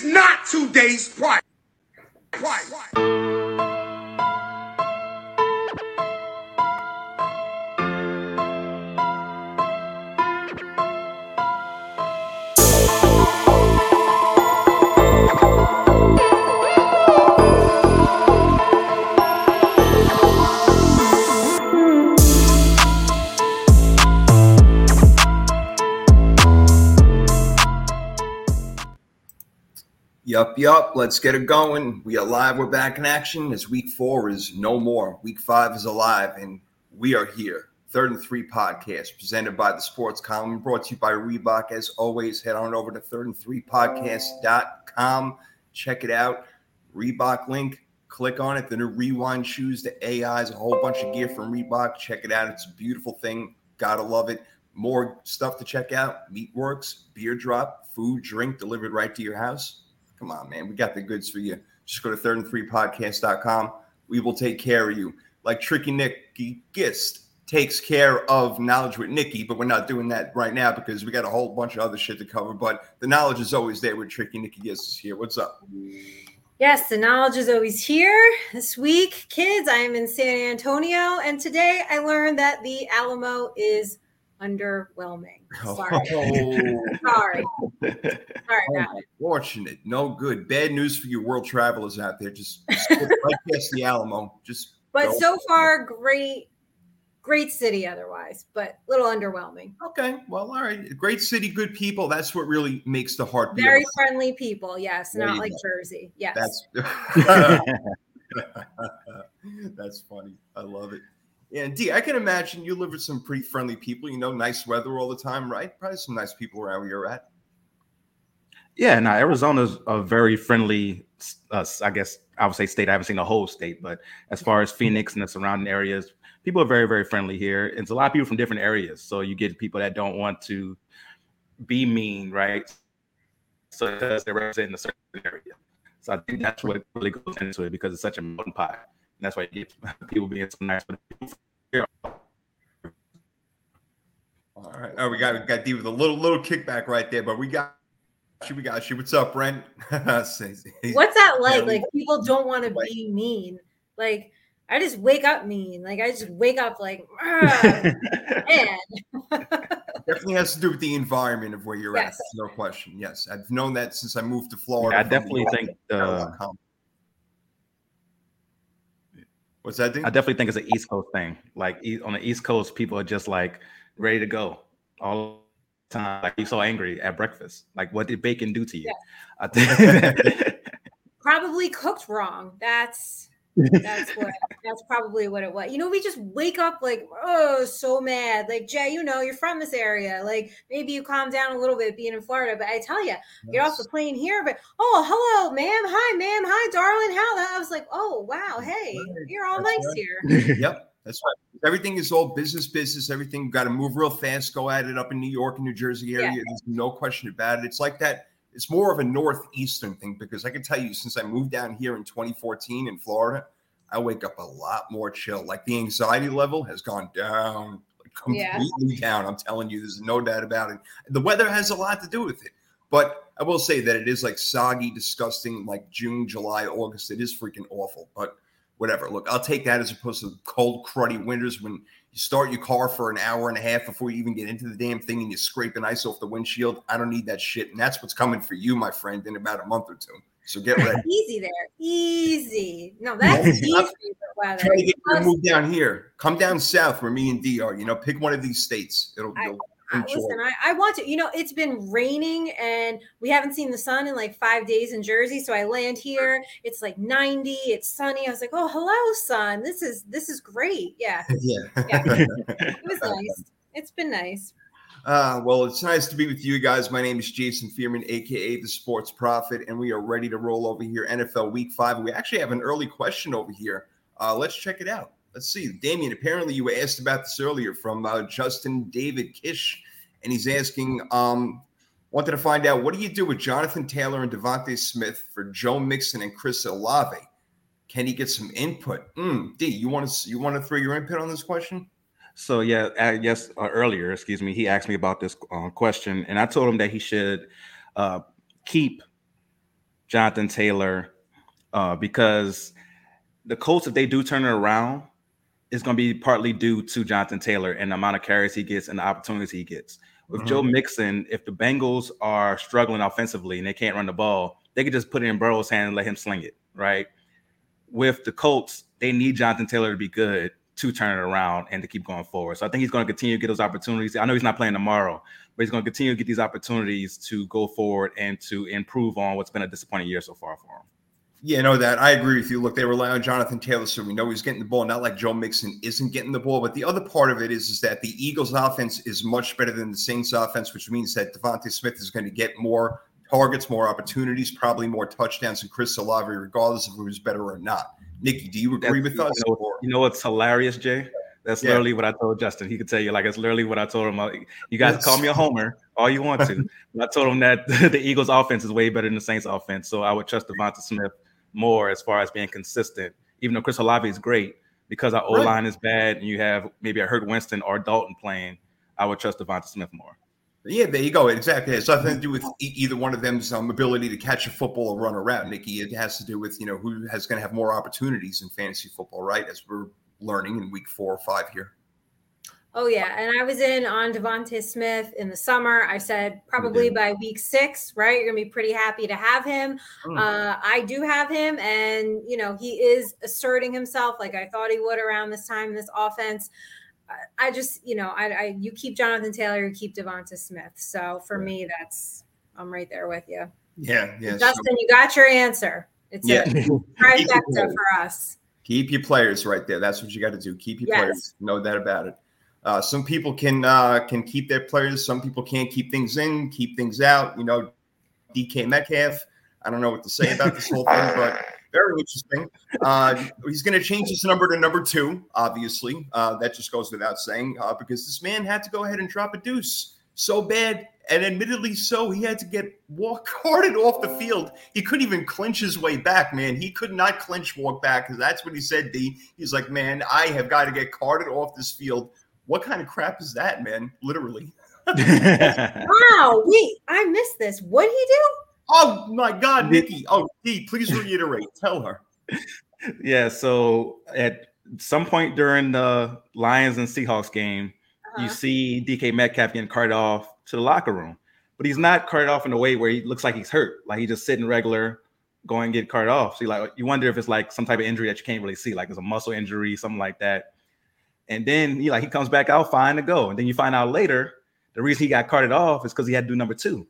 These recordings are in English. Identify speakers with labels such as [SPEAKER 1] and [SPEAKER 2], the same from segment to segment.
[SPEAKER 1] is not today's price. Price.
[SPEAKER 2] Yup, yup. Let's get it going. We are live. We're back in action. As week four is no more. Week five is alive, and we are here. Third and three podcast presented by the Sports Column, brought to you by Reebok. As always, head on over to third and three podcast.com. Check it out. Reebok link. Click on it. The new Rewind shoes, the AIs, a whole bunch of gear from Reebok. Check it out. It's a beautiful thing. Gotta love it. More stuff to check out. Meatworks, beer drop, food, drink delivered right to your house Come on, man. We got the goods for you. Just go to third and three podcast.com. We will take care of you. Like Tricky Nicky Gist takes care of knowledge with Nikki, but we're not doing that right now because we got a whole bunch of other shit to cover. But the knowledge is always there with Tricky Nicky Gist is here. What's up?
[SPEAKER 3] Yes, the knowledge is always here. This week, kids, I am in San Antonio, and today I learned that the Alamo is underwhelming. Sorry. Oh. Sorry. Sorry about it.
[SPEAKER 2] Oh, Fortunate. No good. Bad news for you world travelers out there. Just, just right past the Alamo. Just
[SPEAKER 3] But go. so far, great great city otherwise, but a little underwhelming.
[SPEAKER 2] Okay. Well, all right. Great city, good people. That's what really makes the heart
[SPEAKER 3] beat. Very friendly people. Yes. There not like go. Jersey. Yes.
[SPEAKER 2] That's That's funny. I love it. Yeah, D, I can imagine you live with some pretty friendly people. You know, nice weather all the time, right? Probably some nice people around where you're at.
[SPEAKER 4] Yeah, now Arizona's a very friendly, uh, I guess I would say state. I haven't seen the whole state, but as far as Phoenix and the surrounding areas, people are very, very friendly here. It's a lot of people from different areas. So you get people that don't want to be mean, right? So because they're representing a certain area. So I think that's what really goes into it because it's such a melting pot that's why you get people being so nice.
[SPEAKER 2] All right. Oh, we got we got D with a little little kickback right there, but we got you. We got you. What's up, Brent?
[SPEAKER 3] What's that like? Like people don't want to be mean. Like I just wake up mean. Like I just wake up like, man.
[SPEAKER 2] definitely has to do with the environment of where you're yes. at. No question. Yes, I've known that since I moved to Florida.
[SPEAKER 4] Yeah, I definitely think the
[SPEAKER 2] What's that? Dude?
[SPEAKER 4] I definitely think it's an East Coast thing. Like on the East Coast, people are just like ready to go all the time. Like you so angry at breakfast. Like what did bacon do to you?
[SPEAKER 3] Yeah. Probably cooked wrong. That's that's what that's probably what it was. You know, we just wake up like, oh, so mad. Like, Jay, you know, you're from this area. Like, maybe you calm down a little bit being in Florida. But I tell you, yes. get off the plane here, but oh, hello, ma'am. Hi, ma'am. Hi, darling. How I was like, oh wow, hey, you're all that's nice right.
[SPEAKER 2] here. yep. That's right. Everything is all business, business. Everything got to move real fast. Go at it up in New York and New Jersey area. Yeah. There's no question about it. It's like that it's more of a northeastern thing because I can tell you since I moved down here in 2014 in Florida, I wake up a lot more chill. Like the anxiety level has gone down, like completely yeah. down. I'm telling you, there's no doubt about it. The weather has a lot to do with it. But I will say that it is like soggy, disgusting, like June, July, August. It is freaking awful. But whatever. Look, I'll take that as opposed to cold, cruddy winters when you start your car for an hour and a half before you even get into the damn thing and you're scraping ice off the windshield. I don't need that shit. And that's what's coming for you, my friend, in about a month or two. So get ready.
[SPEAKER 3] easy there. Easy. No, that's easy.
[SPEAKER 2] Try to get you to move down here. Come down south where me and D are. You know, pick one of these states. It'll, I,
[SPEAKER 3] listen, I, I, want to. You know, it's been raining and we haven't seen the sun in like five days in Jersey. So I land here. It's like 90. It's sunny. I was like, oh, hello, sun. This is this is great. Yeah.
[SPEAKER 2] yeah.
[SPEAKER 3] yeah. it was nice. It's been nice.
[SPEAKER 2] Uh, well, it's nice to be with you guys. My name is Jason Fearman, aka the Sports Prophet, and we are ready to roll over here. NFL Week Five. We actually have an early question over here. Uh, let's check it out. Let's see, Damien. Apparently, you were asked about this earlier from uh, Justin David Kish, and he's asking, um, wanted to find out what do you do with Jonathan Taylor and DeVonta Smith for Joe Mixon and Chris Olave? Can he get some input? Mm, D, you want to you want to throw your input on this question?
[SPEAKER 4] So yeah, uh, yes, uh, earlier, excuse me, he asked me about this uh, question, and I told him that he should uh, keep Jonathan Taylor, uh, because the Colts, if they do turn it around, is going to be partly due to Jonathan Taylor and the amount of carries he gets and the opportunities he gets. With mm-hmm. Joe Mixon, if the Bengals are struggling offensively and they can't run the ball, they could just put it in Burrow's hand and let him sling it, right? With the Colts, they need Jonathan Taylor to be good to turn it around and to keep going forward. So I think he's going to continue to get those opportunities. I know he's not playing tomorrow, but he's going to continue to get these opportunities to go forward and to improve on what's been a disappointing year so far for him.
[SPEAKER 2] Yeah, know that I agree with you. Look, they rely on Jonathan Taylor, so we know he's getting the ball. Not like Joe Mixon isn't getting the ball, but the other part of it is, is that the Eagles' offense is much better than the Saints' offense, which means that DeVonta Smith is going to get more targets, more opportunities, probably more touchdowns than Chris Olave, regardless of who's better or not. Nikki, do you agree
[SPEAKER 4] That's,
[SPEAKER 2] with us?
[SPEAKER 4] You know, you know what's hilarious, Jay? That's yeah. literally what I told Justin. He could tell you, like, it's literally what I told him. You guys yes. call me a homer all you want to. I told him that the Eagles' offense is way better than the Saints' offense, so I would trust DeVonta Smith more as far as being consistent. Even though Chris Olave is great, because our O line is bad, and you have maybe I heard Winston or Dalton playing, I would trust DeVonta Smith more.
[SPEAKER 2] Yeah, there you go. Exactly. It has nothing to do with e- either one of them's um, ability to catch a football or run around, Nikki. It has to do with you know who has going to have more opportunities in fantasy football, right? As we're learning in week four or five here.
[SPEAKER 3] Oh yeah, and I was in on DeVonta Smith in the summer. I said probably by week six, right? You're gonna be pretty happy to have him. Mm. Uh, I do have him, and you know he is asserting himself like I thought he would around this time this offense. I just, you know, I, I you keep Jonathan Taylor, you keep DeVonta Smith. So for me, that's I'm right there with you.
[SPEAKER 2] Yeah, yeah.
[SPEAKER 3] Justin, so, you got your answer. It's yeah. a trifecta for us.
[SPEAKER 2] Keep your players right there. That's what you got to do. Keep your yes. players. No doubt about it. Uh, some people can uh, can keep their players. Some people can't keep things in, keep things out. You know, DK Metcalf. I don't know what to say about this whole thing, but very interesting. Uh, he's going to change his number to number two. Obviously, uh, that just goes without saying, uh, because this man had to go ahead and drop a deuce so bad, and admittedly so, he had to get walk carted off the field. He couldn't even clinch his way back, man. He could not clinch walk back because that's what he said. D. He's like, man, I have got to get carted off this field what kind of crap is that, man? Literally.
[SPEAKER 3] wow. Wait, I missed this. What did he do?
[SPEAKER 2] Oh my God, Nikki. Oh, Dee, please reiterate. Tell her.
[SPEAKER 4] Yeah. So at some point during the Lions and Seahawks game, uh-huh. you see DK Metcalf getting carted off to the locker room, but he's not carted off in a way where he looks like he's hurt. Like he's just sitting regular, going and get carted off. So you like you wonder if it's like some type of injury that you can't really see, like it's a muscle injury, something like that. And then he like he comes back out fine to go. And then you find out later the reason he got carted off is because he had to do number two.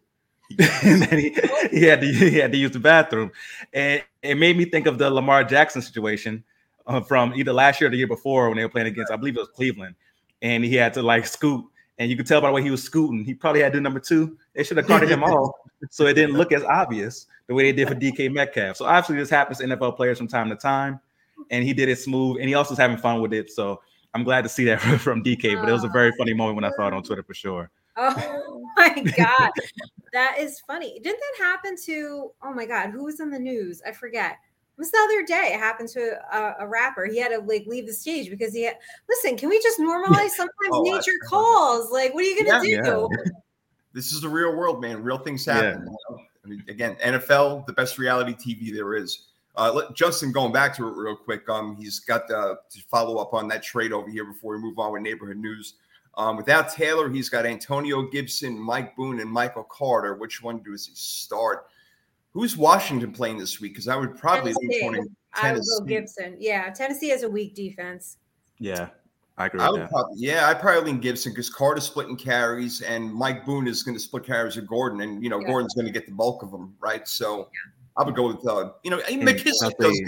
[SPEAKER 4] and then he, he had to he had to use the bathroom. And it made me think of the Lamar Jackson situation uh, from either last year or the year before when they were playing against, I believe it was Cleveland. And he had to like scoot. And you could tell by the way he was scooting, he probably had to do number two. They should have carted him off so it didn't look as obvious the way they did for DK Metcalf. So obviously this happens to NFL players from time to time. And he did it smooth and he also was having fun with it. So I'm glad to see that from DK, but it was a very ah. funny moment when I saw it on Twitter for sure.
[SPEAKER 3] Oh my god, that is funny. Didn't that happen to? Oh my god, who was in the news? I forget. It was the other day. It happened to a, a, rapper. He had to like leave the stage because he had. Listen, can we just normalize? Sometimes oh, nature I, calls. Like, what are you gonna yeah, do? Yeah.
[SPEAKER 2] This is the real world, man. Real things happen. Yeah. I mean, again, NFL, the best reality TV there is. Uh, let, Justin, going back to it real quick, um, he's got to follow up on that trade over here before we move on with neighborhood news. Um, without Taylor, he's got Antonio Gibson, Mike Boone, and Michael Carter. Which one does he start? Who's Washington playing this week? Because I would probably
[SPEAKER 3] Tennessee. Tennessee. I would go Gibson. Yeah, Tennessee has a weak defense.
[SPEAKER 4] Yeah, I agree. I would
[SPEAKER 2] probably, yeah, I probably lean Gibson because Carter's splitting carries, and Mike Boone is going to split carries with Gordon, and you know yeah. Gordon's going to get the bulk of them, right? So. Yeah I would go with uh, you know McKissic does.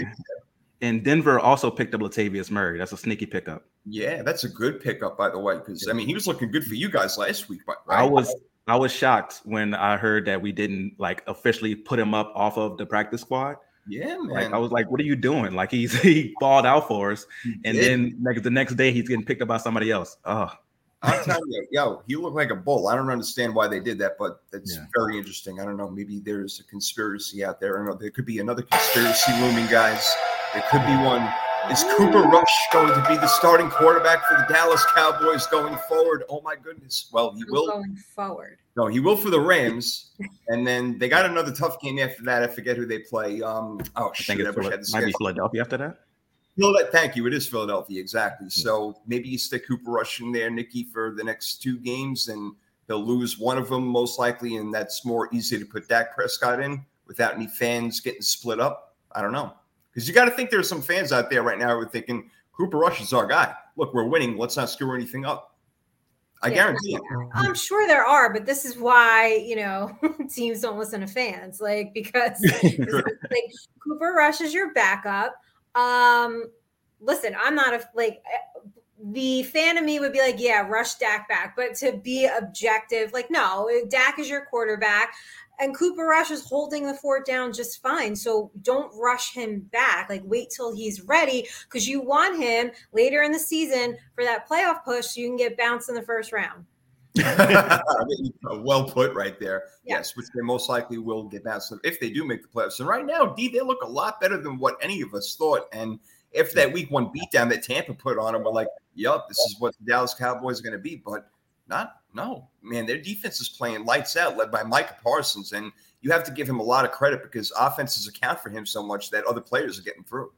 [SPEAKER 4] And Denver also picked up Latavius Murray. That's a sneaky pickup.
[SPEAKER 2] Yeah, that's a good pickup, by the way, because I mean he was looking good for you guys last week. But right?
[SPEAKER 4] I was I was shocked when I heard that we didn't like officially put him up off of the practice squad.
[SPEAKER 2] Yeah, man.
[SPEAKER 4] Like I was like, what are you doing? Like he's he balled out for us, he and did. then next the next day he's getting picked up by somebody else. Oh,
[SPEAKER 2] I'm telling you, yo, he looked like a bull. I don't understand why they did that, but it's yeah. very interesting. I don't know. Maybe there's a conspiracy out there. I don't know. There could be another conspiracy looming, guys. There could be one. Is Cooper Rush going to be the starting quarterback for the Dallas Cowboys going forward? Oh my goodness! Well, he will
[SPEAKER 3] going forward.
[SPEAKER 2] No, he will for the Rams, and then they got another tough game after that. I forget who they play. Um, oh
[SPEAKER 4] I
[SPEAKER 2] shit,
[SPEAKER 4] think
[SPEAKER 2] I wish I had the
[SPEAKER 4] might be
[SPEAKER 2] schedule.
[SPEAKER 4] Philadelphia after that.
[SPEAKER 2] Phila- Thank you. It is Philadelphia, exactly. So maybe you stick Cooper Rush in there, Nikki, for the next two games, and they'll lose one of them most likely, and that's more easy to put Dak Prescott in without any fans getting split up. I don't know because you got to think there's some fans out there right now who are thinking Cooper Rush is our guy. Look, we're winning. Let's not screw anything up. I
[SPEAKER 3] Yeah.
[SPEAKER 2] guarantee it.
[SPEAKER 3] I'm sure there are, but this is why you know teams don't listen to fans, like because like Cooper Rush is your backup. Um, listen, I'm not a like the fan of me would be like, yeah, rush Dak back, but to be objective, like no, Dak is your quarterback. And Cooper Rush is holding the fort down just fine. So don't rush him back. Like wait till he's ready because you want him later in the season for that playoff push so you can get bounced in the first round.
[SPEAKER 2] well put right there.
[SPEAKER 3] Yeah.
[SPEAKER 2] Yes, which they most likely will get bounced if they do make the playoffs. And right now, D, they look a lot better than what any of us thought. And if that week one beatdown that Tampa put on them, we're like, yup, this is what the Dallas Cowboys are going to be. But not, no, man, their defense is playing lights out, led by Micah Parsons. And you have to give him a lot of credit because offenses account for him so much that other players are getting through.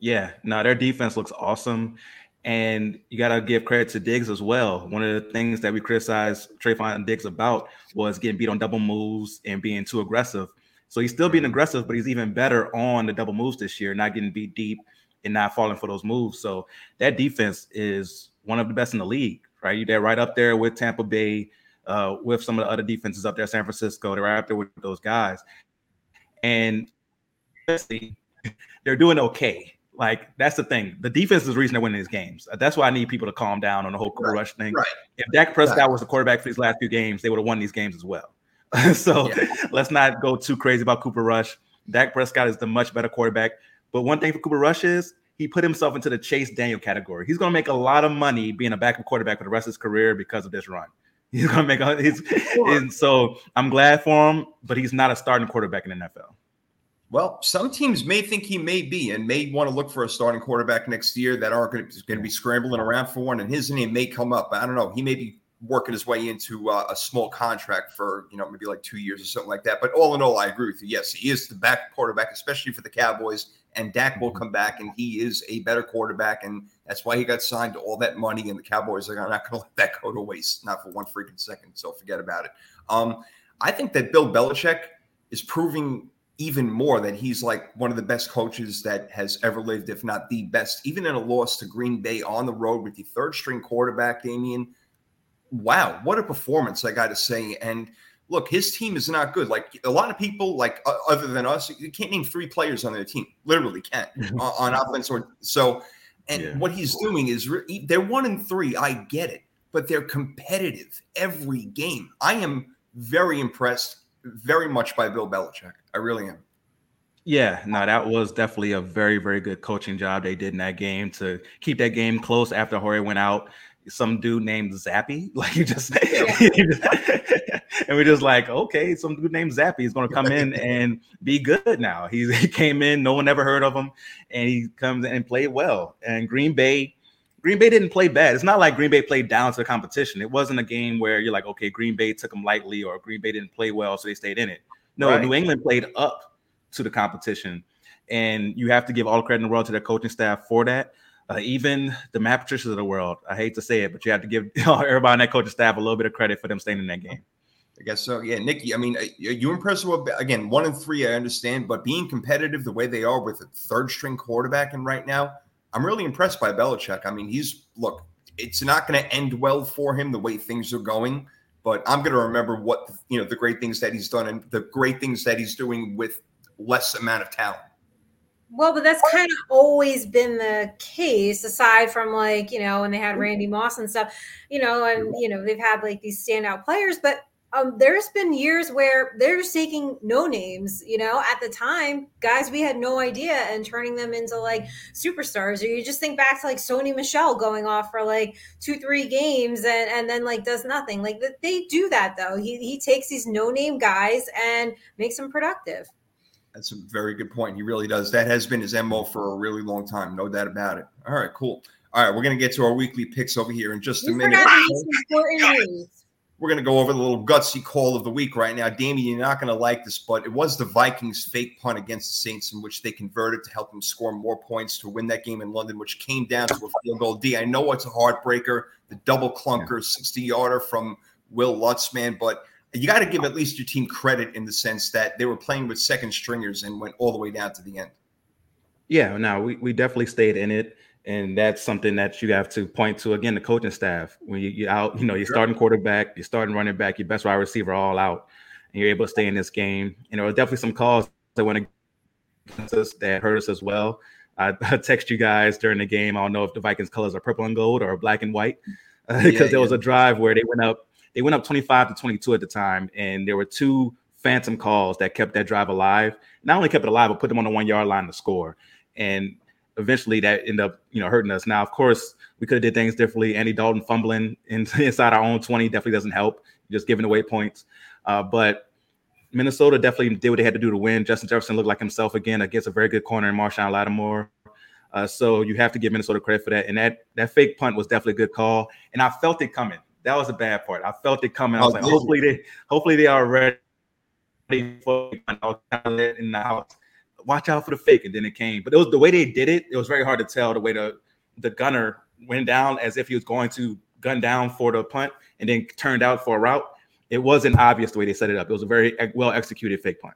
[SPEAKER 4] Yeah, no, their defense looks awesome. And you got to give credit to Diggs as well. One of the things that we criticized Trevon Diggs about was getting beat on double moves and being too aggressive. So he's still being aggressive, but he's even better on the double moves this year, not getting beat deep and not falling for those moves. So that defense is one of the best in the league, right? They're right up there with Tampa Bay, uh, with some of the other defenses up there, San Francisco. They're right up there with those guys. And they're doing okay. Like that's the thing. The defense is the reason they're winning these games. That's why I need people to calm down on the whole Cooper
[SPEAKER 2] Right,
[SPEAKER 4] Rush thing.
[SPEAKER 2] right.
[SPEAKER 4] If Dak Prescott
[SPEAKER 2] Right.
[SPEAKER 4] was the quarterback for these last few games, they would have won these games as well. so
[SPEAKER 2] Yeah.
[SPEAKER 4] let's not go too crazy about Cooper Rush. Dak Prescott is the much better quarterback. But one thing for Cooper Rush is he put himself into the Chase Daniel category. He's going to make a lot of money being a backup quarterback for the rest of his career because of this run. He's going to make a, he's, and so I'm glad for him, but he's not a starting quarterback in the NFL.
[SPEAKER 2] Well, some teams may think he may be and may want to look for a starting quarterback next year that aren't going to, going to be scrambling around for one, and his name may come up. I don't know. He may be working his way into uh, a small contract for you know maybe like two years or something like that. But all in all, I agree with you. Yes, he is the back quarterback, especially for the Cowboys. And Dak will come back, and he is a better quarterback, and that's why he got signed to all that money. And the Cowboys are not going to let that go to waste, not for one freaking second. So forget about it. Um, I think that Bill Belichick is proving even more that he's like one of the best coaches that has ever lived, if not the best, even in a loss to Green Bay on the road with the third string quarterback, Damien. Wow, what a performance, I got to say. And look, his team is not good. Like a lot of people, like uh, other than us, you can't name three players on their team, literally can't uh, on offense or so. And
[SPEAKER 4] Yeah.
[SPEAKER 2] what he's doing is re- they're one and three. I get it, but they're competitive every game. I am very impressed, very much by Bill Belichick. I really am.
[SPEAKER 4] Yeah, no, that was definitely a very, very good coaching job they did in that game to keep that game close after Hoyer went out. Some dude named Zappe, like you just, said. and we're just like, okay, some dude named Zappe is going to come in and be good now. He, he came in, no one ever heard of him, and he comes in and played well. And Green Bay, Green Bay didn't play bad. It's not like Green Bay played down to the competition. It wasn't a game where you're like, okay, Green Bay took them lightly, or Green Bay didn't play well, so they stayed in it. No,
[SPEAKER 2] Right.
[SPEAKER 4] New England played up to the competition. And you have to give all the credit in the world to their coaching staff for that. Uh, even the Matt Patricias of the world. I hate to say it, but you have to give everybody on that coaching staff a little bit of credit for them staying in that game.
[SPEAKER 2] I guess so. Yeah, Nikki. I mean, you impressed with again one and three? I understand, but being competitive the way they are with a third string quarterback, and right now, I'm really impressed by Belichick. I mean, he's look. It's not going to end well for him the way things are going, but I'm going to remember what you know the great things that he's done and the great things that he's doing with less amount of talent.
[SPEAKER 3] Well, but that's kind of always been the case, aside from like, you know, when they had mm-hmm. Randy Moss and stuff, you know, and, you know, they've had like these standout players, but um, there's been years where they're taking no names, you know, at the time, guys we had no idea and turning them into like superstars. Or you just think back to like Sony Michel going off for like two, three games and, and then like does nothing. Like th- they do that though. He, he takes these no name guys and makes them productive.
[SPEAKER 2] That's a very good point. He really does. That has been his MO for a really long time. No doubt about it. All right, cool. All right, we're going to get to our weekly picks over here in just a minute.
[SPEAKER 3] Forgot the most important news.
[SPEAKER 2] We're going to go over the little gutsy call of the week right now. Damien, you're not going to like this, but it was the Vikings' fake punt against the Saints in which they converted to help them score more points to win that game in London, which came down to a field goal. D, I know it's a heartbreaker, the double clunker, 60 yarder from Wil Lutz, man, but you got to give at least your team credit in the sense that they were playing with second stringers and went all the way down to the end.
[SPEAKER 4] Yeah, no, we, we definitely stayed in it. And that's something that you have to point to again, the coaching staff. When you, you out, you know, you're starting quarterback, you're starting running back, your best wide receiver all out, and you're able to stay in this game. And there were definitely some calls that went against us that hurt us as well. I, I text you guys during the game. I don't know if the Vikings colors are purple and gold or black and white, because uh,
[SPEAKER 2] Yeah,
[SPEAKER 4] there was a drive where they went up, they went up 25 to 22 at the time, and there were two phantom calls that kept that drive alive. Not only kept it alive, but put them on the one yard line to score. And eventually that ended up, you know, hurting us. Now, of course, we could have did things differently. Andy Dalton fumbling in, inside our own 20 definitely doesn't help. Just giving away points. Uh, but Minnesota definitely did what they had to do to win. Justin Jefferson looked like himself again against a very good corner in Marshon Lattimore. Uh, so you have to give Minnesota credit for that. And that that fake punt was definitely a good call. And I felt it coming. That was the bad part. I felt it coming. I was
[SPEAKER 2] Oh,
[SPEAKER 4] like, hopefully they hopefully they are ready for it. I was kind of in the house. Watch out for the fake, and then it came. But it was the way they did it. It was very hard to tell the way the the gunner went down as if he was going to gun down for the punt, and then turned out for a route. It wasn't obvious the way they set it up. It was a very well executed fake punt.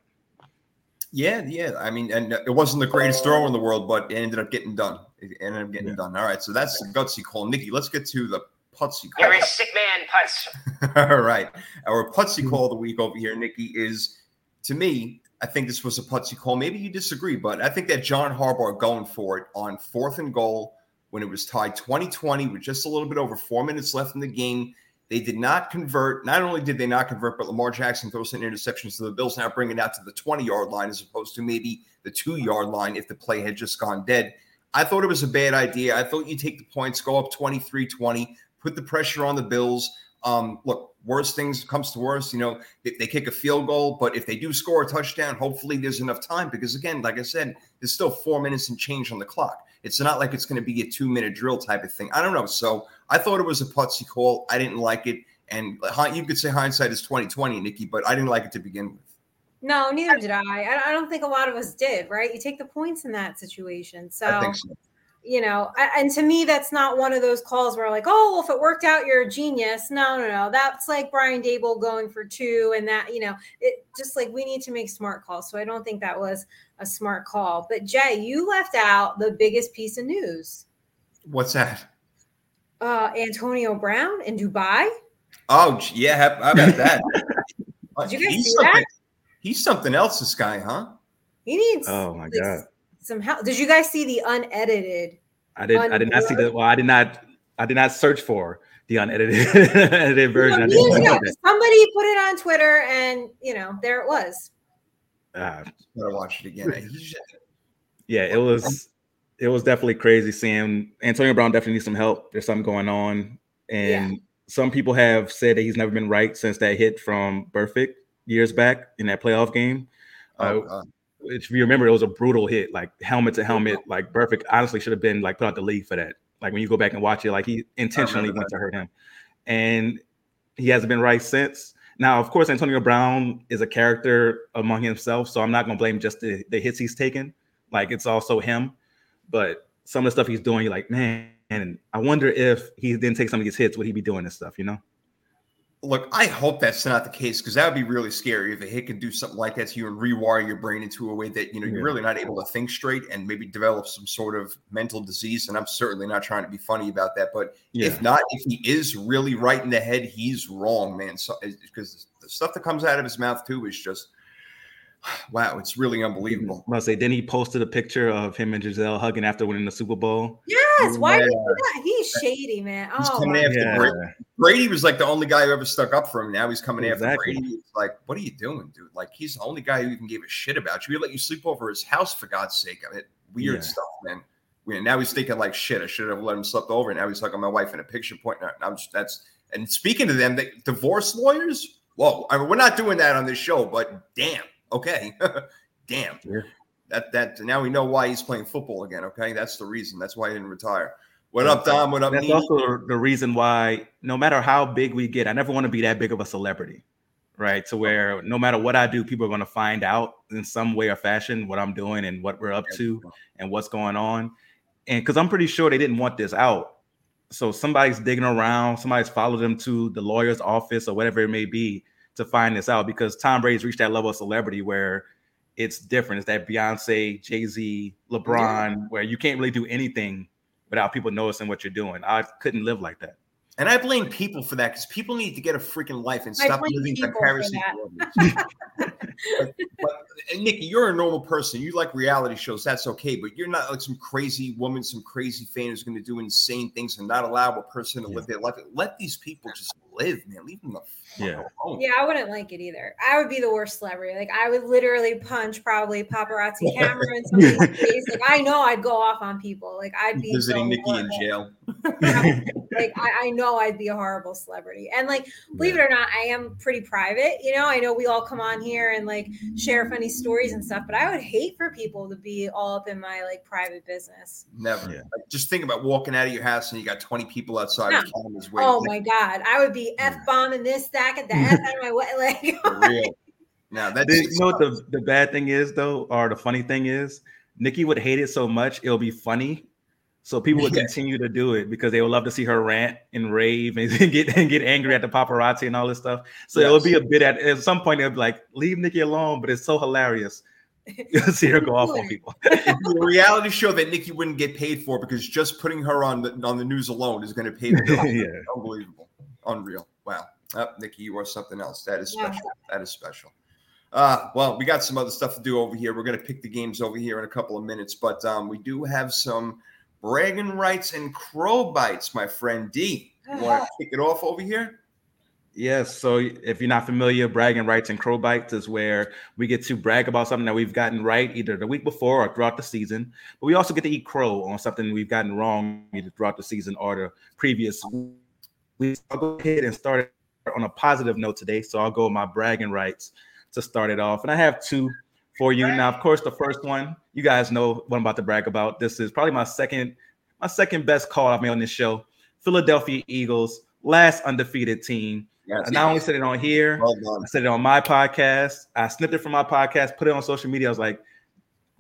[SPEAKER 2] Yeah, yeah. I mean, and uh, it wasn't the greatest throw in the world, but it ended up getting done. It ended up getting
[SPEAKER 4] Yeah.
[SPEAKER 2] done. All right, so that's the gutsy call. Nikki, let's get to the putsy call.
[SPEAKER 5] You're a sick man, Putz.
[SPEAKER 2] All right. Our putsy hmm. call of the week over here, Nikki, is to me, I think this was a putsy call. Maybe you disagree, but I think that John Harbaugh going for it on fourth and goal when it was tied 2020 with just a little bit over four minutes left in the game. They did not convert. Not only did they not convert, but Lamar Jackson throws an interception. So the Bills now bring it out to the 20 yard line as opposed to maybe the two yard line if the play had just gone dead. I thought it was a bad idea. I thought you take the points, go up 23 20, put the pressure on the Bills. Um, look, worst things comes to worst, you know, they, they kick a field goal, but if they do score a touchdown, hopefully there's enough time because, again, like I said, there's still four minutes and change on the clock. It's not like it's going to be a two minute drill type of thing. I don't know. So I thought it was a putsy call. I didn't like it. And you could say hindsight is 2020, Nikki, but I didn't like it to begin with.
[SPEAKER 3] No, neither did I. I. I don't think a lot of us did, right? You take the points in that situation. So,
[SPEAKER 2] I think so.
[SPEAKER 3] You know, and to me, that's not one of those calls where like, oh, well, if it worked out, you're a genius. No, no, no. That's like Brian Daboll going for two, and that, you know, it just like we need to make smart calls. So I don't think that was a smart call. But Jay, you left out the biggest piece of news.
[SPEAKER 2] What's that?
[SPEAKER 3] Uh, Antonio Brown in Dubai.
[SPEAKER 2] Oh, yeah. How, how about that?
[SPEAKER 3] Did you guys
[SPEAKER 2] he's
[SPEAKER 3] see that?
[SPEAKER 2] something, He's something else, this guy, huh?
[SPEAKER 3] He needs
[SPEAKER 4] Oh my
[SPEAKER 3] like,
[SPEAKER 4] god.
[SPEAKER 3] Some help. Did you guys see the unedited?
[SPEAKER 4] I did. I did not see the. Well, I did not. I did not search for the unedited edited version. I
[SPEAKER 3] Years
[SPEAKER 4] didn't know that.
[SPEAKER 3] somebody put it on Twitter, and you know, there it was.
[SPEAKER 4] Ah,
[SPEAKER 2] Gotta watch it again.
[SPEAKER 4] Yeah, it was. It was definitely crazy seeing Antonio Brown. Definitely needs some help. There's something going on, and some people have said that he's never been right since that hit from Burfict years back in that playoff game.
[SPEAKER 2] oh,
[SPEAKER 4] Uh,
[SPEAKER 2] God.
[SPEAKER 4] If you remember, it was a brutal hit, like helmet to helmet. Like perfect. honestly should have been like put out the league for that. Like when you go back and watch it, like he intentionally went to hurt him, and he hasn't been right since. Now, of course, Antonio Brown is a character among himself, so I'm not gonna blame just the, the hits he's taken. Like it's also him, but some of the stuff he's doing, you're like, man, I wonder if he didn't take some of these hits, would he be doing this stuff? You know?
[SPEAKER 2] Look, I hope that's not the case because that would be really scary if a hit can do something like that to you and rewire your brain into a way that you know you're really not able to think straight and maybe develop some sort of mental disease. And I'm certainly not trying to be funny about that, but
[SPEAKER 4] Yeah.
[SPEAKER 2] if not, if he is really right in the head, he's wrong, man. So eh, because the stuff that comes out of his mouth too is just wow, it's really unbelievable.
[SPEAKER 4] I must say, then he posted a picture of him and Gisele hugging after winning the Super Bowl.
[SPEAKER 3] Yes, why did he
[SPEAKER 2] Yeah.
[SPEAKER 3] do that? He's shady, man. Oh,
[SPEAKER 2] He's
[SPEAKER 3] coming
[SPEAKER 2] after
[SPEAKER 3] God.
[SPEAKER 2] Brady. Brady was like the only guy who ever stuck up for him. Now he's coming
[SPEAKER 4] Exactly.
[SPEAKER 2] after Brady. It's like, what are you doing, dude? Like he's the only guy who even gave a shit about you. He let you sleep over his house for God's sake. I mean, weird
[SPEAKER 4] Yeah.
[SPEAKER 2] stuff, man. Weird. Now he's thinking like shit. I should have let him sleep over. And Now he's hugging my wife in a picture point. And I'm just that's and speaking to them, they, divorce lawyers. Whoa, I mean, we're not doing that on this show, but damn, okay, damn. That that now we know why he's playing football again. Okay, that's the reason. That's why he didn't retire. What up, Dom? What up,
[SPEAKER 4] That's
[SPEAKER 2] Nene?
[SPEAKER 4] also the reason why, no matter how big we get, I never want to be that big of a celebrity, right? To where no matter what I do, people are going to find out in some way or fashion what I'm doing and what we're up to and what's going on. And because I'm pretty sure they didn't want this out. So somebody's digging around, somebody's followed them to the lawyer's office or whatever it may be to find this out because Tom Brady's reached that level of celebrity where it's different. It's that Beyonce, Jay Z, LeBron, where you can't really do anything without people noticing what you're doing. I couldn't live like that.
[SPEAKER 2] And I blame people for that because people need to get a freaking life and stop living
[SPEAKER 3] people for
[SPEAKER 2] vicariously.
[SPEAKER 3] that.
[SPEAKER 2] through others. but, but and Nikki, you're a normal person. You like reality shows. That's okay. But you're not like some crazy woman, some crazy fan who's going to do insane things and not allow a person to live their life. Let these people just live, man. Leave them the fuck
[SPEAKER 4] Yeah.
[SPEAKER 2] alone.
[SPEAKER 3] Yeah, I wouldn't like it either. I would be the worst celebrity. Like I would literally punch probably paparazzi camera in somebody's face. Like I know I'd go off on people. Like I'd be
[SPEAKER 2] Visiting
[SPEAKER 3] the
[SPEAKER 2] Nikki in jail.
[SPEAKER 3] like I, I know I'd be a horrible celebrity. And like, believe it or not, I am pretty private. You know, I know we all come on here and like share funny stories and stuff, but I would hate for people to be all up in my like private business.
[SPEAKER 2] Never.
[SPEAKER 4] Yeah.
[SPEAKER 2] Like, just think about walking out of your house and you got 20 people outside with cameras waiting.
[SPEAKER 3] Oh my god, I would be f bombing this stack at the f out of my way. Like,
[SPEAKER 2] real. Now that's
[SPEAKER 4] The- you know what the, the bad thing is though, or the funny thing is, Nikki would hate it so much it'll be funny. So people would
[SPEAKER 2] Yeah.
[SPEAKER 4] continue to do it because they would love to see her rant and rave and get and get angry at the paparazzi and all this stuff. So it would be a bit at at some point they'll be like, leave Nikki alone, but it's so hilarious. You'll see her go off on people.
[SPEAKER 2] It'd a reality show that Nikki wouldn't get paid for because just putting her on the on the news alone is going to pay the bill.
[SPEAKER 4] yeah.
[SPEAKER 2] Unbelievable. Unreal. Wow. Up, Nikki, you are something else. That is
[SPEAKER 3] Yeah.
[SPEAKER 2] special. That is special. Uh, well, we got some other stuff to do over here. We're going to pick the games over here in a couple of minutes, but um, we do have some bragging rights and crow bites, my friend D. You want to kick it off over here?
[SPEAKER 4] Yes. So if you're not familiar, bragging rights and crow bites is where we get to brag about something that we've gotten right either the week before or throughout the season. But we also get to eat crow on something we've gotten wrong either throughout the season or the previous week. I'll go ahead and start it on a positive note today. So I'll go with my bragging rights to start it off. And I have two for you. Now, of course, the first one, you guys know what I'm about to brag about. This is probably my second, my second best call I've made on this show. Philadelphia Eagles, last undefeated team.
[SPEAKER 2] Yes.
[SPEAKER 4] I not only said it on here,
[SPEAKER 2] Well.
[SPEAKER 4] I said it on my podcast. I snipped it from my podcast, put it on social media. I was like,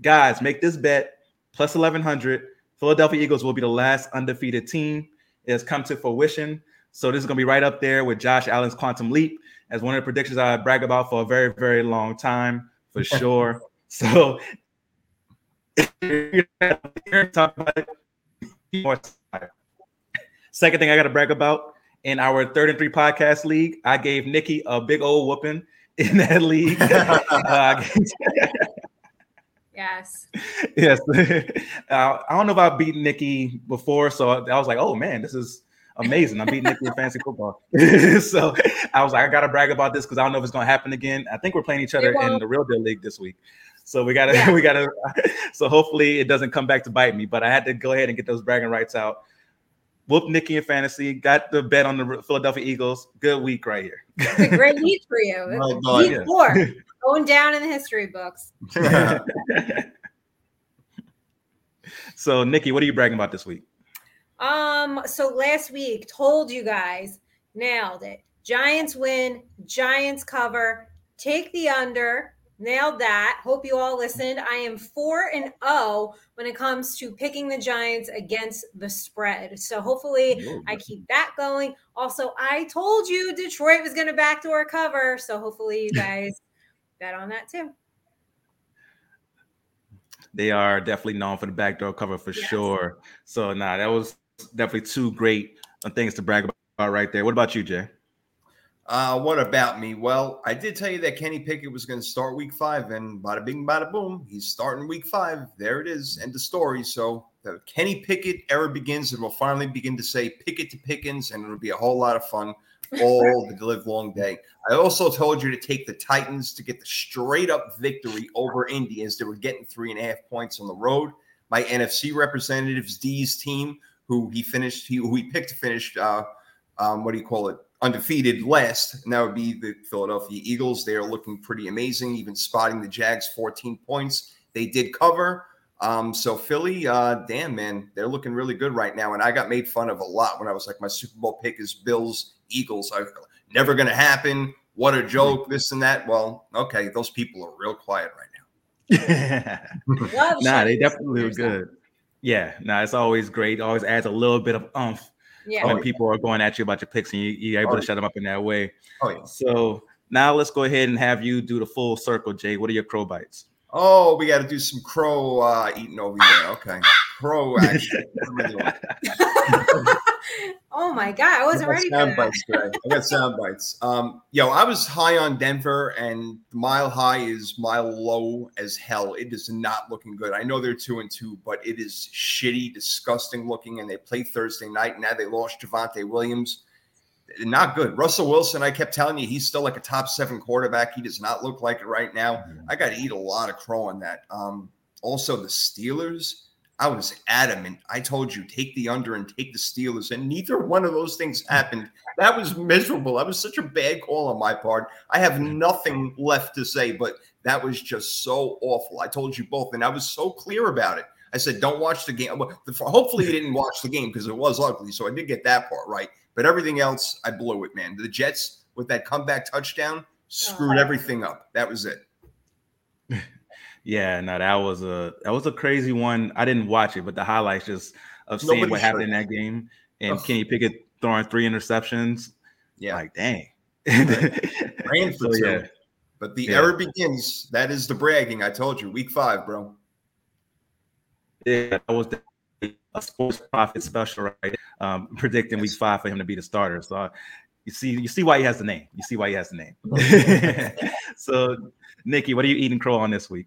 [SPEAKER 4] guys, make this bet plus 1100. Philadelphia Eagles will be the last undefeated team. It has come to fruition. So this is going to be right up there with Josh Allen's Quantum Leap as one of the predictions I brag about for a very, very long time, for sure. so talk about it. More time. Second thing I got to brag about in our third and three podcast league, I gave Nikki a big old whooping in that league. Uh,
[SPEAKER 3] yes.
[SPEAKER 4] yes. Uh, I don't know if I've beaten Nikki before, so I was like, oh man, this is amazing. I'm beating Nikki in fantasy football. so I was like, I gotta brag about this because I don't know if it's gonna happen again. I think we're playing each other in the real deal league this week. So we gotta,
[SPEAKER 3] Yeah.
[SPEAKER 4] we gotta. So hopefully it doesn't come back to bite me. But I had to go ahead and get those bragging rights out. Whoop Nikki in fantasy. Got the bet on the Philadelphia Eagles. Good week right here.
[SPEAKER 3] It's a great week for you.
[SPEAKER 2] Well done.
[SPEAKER 3] Oh, week
[SPEAKER 4] Yeah.
[SPEAKER 3] four, going down in the history books.
[SPEAKER 4] so Nikki, what are you bragging about this week?
[SPEAKER 3] Um, so last week told you guys, nailed it. Giants win, Giants cover, take the under, nailed that. Hope you all listened. I am four and oh when it comes to picking the Giants against the spread. So hopefully I keep that going. Also, I told you Detroit was gonna backdoor cover. So hopefully you guys bet on that too.
[SPEAKER 4] They are definitely known for the backdoor cover for
[SPEAKER 3] Yes.
[SPEAKER 4] sure. So nah, that was definitely two great uh, things to brag about right there. What about you, Jay?
[SPEAKER 2] Uh, what about me? Well, I did tell you that Kenny Pickett was going to start week five, and bada bing, bada boom, he's starting week five. There it is, end of story. So the Kenny Pickett era begins, and we'll finally begin to say Pickett to Pickens, and it'll be a whole lot of fun all the live long day. I also told you to take the Titans to get the straight up victory over Indians. they were getting three and a half points on the road. My NFC representatives, D's team, who he finished, he, who he picked to finish, uh, um, what do you call it? undefeated last, and that would be the Philadelphia Eagles. They are looking pretty amazing, even spotting the Jags 14 points. They did cover. Um, so Philly, uh, damn man, they're looking really good right now. And I got made fun of a lot when I was like, my Super Bowl pick is Bills, Eagles. I never gonna happen. What a joke, this and that. Well, okay, those people are real quiet right
[SPEAKER 4] now. nah, they definitely were good. Yeah, nah, it's always great. Always adds a little bit of umph yeah. when oh, people are going at you about your picks and you, are able oh, to shut them up in that way. Oh, yeah. So now let's go ahead and have you do the full circle, Jay. What are your crow bites?
[SPEAKER 2] Oh, we got to do some crow uh, eating over here. Okay, crow.
[SPEAKER 3] oh my god, I wasn't I ready sound
[SPEAKER 2] for bites today. I got sound bites. Um, yo, I was high on Denver, and mile high is mile low as hell. It is not looking good. I know they're two and two, but it is shitty, disgusting looking. And they play Thursday night. Now they lost Javonte Williams not good. Russell Wilson, I kept telling you, he's still like a top seven quarterback. He does not look like it right now. Mm-hmm. I got to eat a lot of crow on that. Um, also, the Steelers, I was adamant. I told you, take the under and take the Steelers, and neither one of those things happened. That was miserable. That was such a bad call on my part. I have mm-hmm. nothing left to say, but that was just so awful. I told you both, and I was so clear about it. I said, don't watch the game. Hopefully, you didn't watch the game because it was ugly. So I did get that part right. But everything else, I blew it, man. The Jets with that comeback touchdown screwed everything up. That was it.
[SPEAKER 4] Yeah, no, that was a that was a crazy one. I didn't watch it, but the highlights just of seeing Nobody what happened in that game and oh. Kenny Pickett throwing three interceptions. Yeah, like dang.
[SPEAKER 2] Ran for so. Yeah. But the yeah. error begins. That is the bragging. I told you, week five, bro.
[SPEAKER 4] Yeah, that was the a Sports Prophet special, right? Um, predicting week five for him to be the starter. So uh, you see, you see why he has the name. You see why he has the name. so, Nikki, what are you eating crow on this week?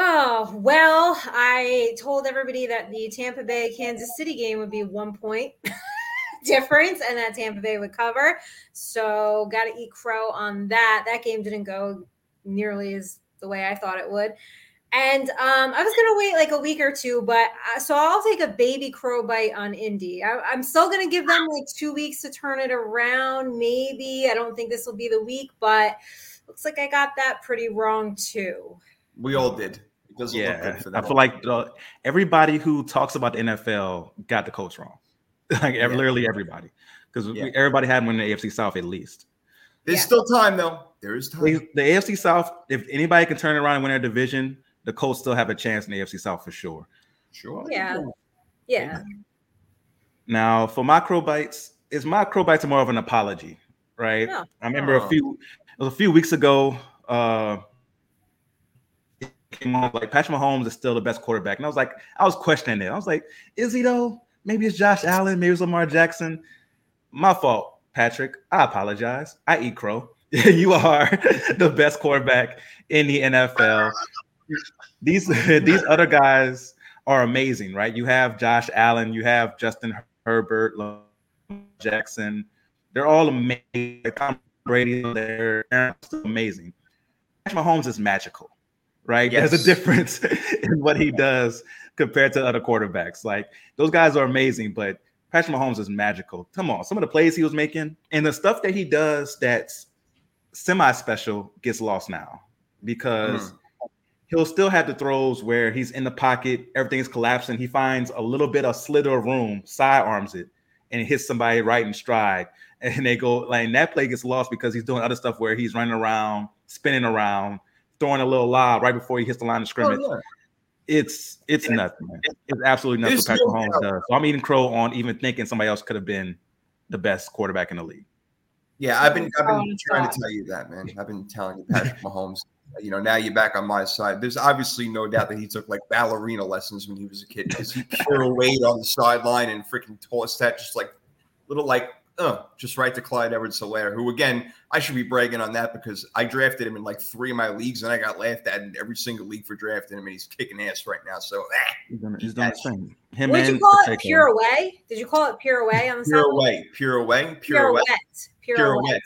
[SPEAKER 3] Oh, well, I told everybody that the Tampa Bay Kansas City game would be one point difference and that Tampa Bay would cover. So, got to eat crow on that. That game didn't go nearly as the way I thought it would. And um, I was gonna wait like a week or two, but uh, so I'll take a baby crow bite on Indy. I, am still gonna give them like two weeks to turn it around. Maybe I don't think this will be the week, but looks like I got that pretty wrong too.
[SPEAKER 2] We all did.
[SPEAKER 4] Yeah, I feel like uh, everybody who talks about the NFL got the coach wrong. like yeah. literally everybody, because yeah. everybody had one in the AFC South at least.
[SPEAKER 2] There's yeah. still time though. There is time.
[SPEAKER 4] The, the AFC South, if anybody can turn around and win their division the Colts still have a chance in the AFC South for sure.
[SPEAKER 2] Sure.
[SPEAKER 3] Yeah. Yeah.
[SPEAKER 4] Now, for microbites, is microbites more of an apology, right? Oh. I remember oh. a few it was a few weeks ago. Uh came on like Patrick Mahomes is still the best quarterback, and I was like, I was questioning it. I was like, is he though? Maybe it's Josh Allen, maybe it's Lamar Jackson. My fault, Patrick. I apologize. I eat crow. you are the best quarterback in the NFL these these other guys are amazing, right? You have Josh Allen, you have Justin Herbert, Lamar Jackson. They're all amazing. Tom Brady, they're amazing. Mahomes is magical, right? Yes. There's a difference in what he does compared to other quarterbacks. Like those guys are amazing, but Patrick Mahomes is magical. Come on, some of the plays he was making and the stuff that he does that's semi special gets lost now because. Mm he'll still have the throws where he's in the pocket, everything's collapsing. He finds a little bit of slither of room, side arms it, and hits somebody right in stride. And they go like that play gets lost because he's doing other stuff where he's running around, spinning around, throwing a little lob right before he hits the line of scrimmage. Oh, yeah. It's it's nothing. man. It's absolutely nothing. what Patrick Mahomes does. So I'm eating crow on even thinking somebody else could have been the best quarterback in the league.
[SPEAKER 2] Yeah, I've been I've been trying to tell you that, man. I've been telling you Patrick Mahomes you know, now you're back on my side. There's obviously no doubt that he took like ballerina lessons when he was a kid because he pure weight on the sideline and freaking tossed that just like little like uh, just right to Clyde Edwards Helaire, who again, I should be bragging on that because I drafted him in like three of my leagues and I got laughed at in every single league for drafting him and he's kicking ass right now. So ah,
[SPEAKER 4] he's done, he's done the same.
[SPEAKER 3] Him Would you call it pure away? Did you call it pure away on the
[SPEAKER 2] pure away, pure away, pure, pure away, pure, pure away.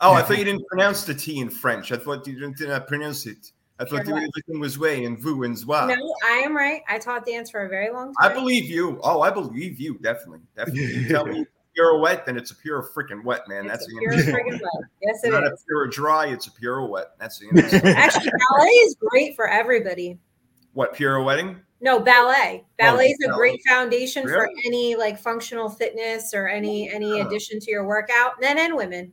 [SPEAKER 2] Oh, I thought you didn't pronounce the T in French. I thought you didn't, didn't pronounce it. I thought sure everything was way and vous and zwa.
[SPEAKER 3] No, I am right. I taught dance for a very long time.
[SPEAKER 2] I believe you. Oh, I believe you. Definitely. Definitely. You tell me pirouette, then it's a pure freaking wet, man.
[SPEAKER 3] It's
[SPEAKER 2] That's
[SPEAKER 3] a
[SPEAKER 2] the
[SPEAKER 3] pure
[SPEAKER 2] answer.
[SPEAKER 3] friggin' wet. Yes,
[SPEAKER 2] It's
[SPEAKER 3] it
[SPEAKER 2] not a pure dry, it's a pirouette. That's the answer.
[SPEAKER 3] Actually, ballet is great for everybody.
[SPEAKER 2] what pirouetting?
[SPEAKER 3] No, ballet. Oh, ballet is a
[SPEAKER 2] ballet.
[SPEAKER 3] great foundation for any like functional fitness or any oh, any
[SPEAKER 2] Oh.
[SPEAKER 3] addition to your workout, men and women.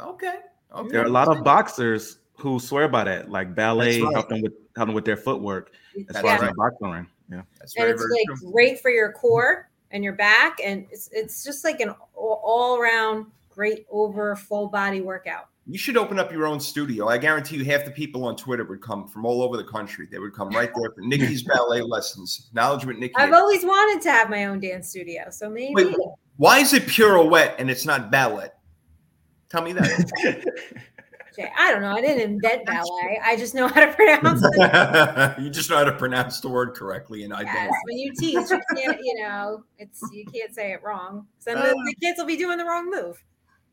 [SPEAKER 2] Okay. Okay.
[SPEAKER 4] There are a lot of boxers who swear by that, like ballet
[SPEAKER 2] That's right.
[SPEAKER 4] help them with help them with their footwork as
[SPEAKER 2] That's
[SPEAKER 4] far as
[SPEAKER 2] right.
[SPEAKER 4] in the boxing ring. Yeah.
[SPEAKER 2] That's
[SPEAKER 3] and
[SPEAKER 2] very,
[SPEAKER 3] it's
[SPEAKER 2] very
[SPEAKER 3] like
[SPEAKER 2] true.
[SPEAKER 3] great for your core and your back, and it's it's just like an all around great over full body workout.
[SPEAKER 2] You should open up your own studio. I guarantee you half the people on Twitter would come from all over the country. They would come right there for Nikki's ballet lessons. Knowledge with Nikki.
[SPEAKER 3] I've always wanted to have my own dance studio, so maybe.
[SPEAKER 2] Wait, why is it pirouette and it's not ballet? Tell me that.
[SPEAKER 3] Jay, I don't know. I didn't invent ballet. I just know how to pronounce it.
[SPEAKER 2] you just know how to pronounce the word correctly, and I
[SPEAKER 3] Yes,
[SPEAKER 2] don't.
[SPEAKER 3] when you teach, you can't, you know, it's you can't say it wrong. So then the, uh. the kids will be doing the wrong move.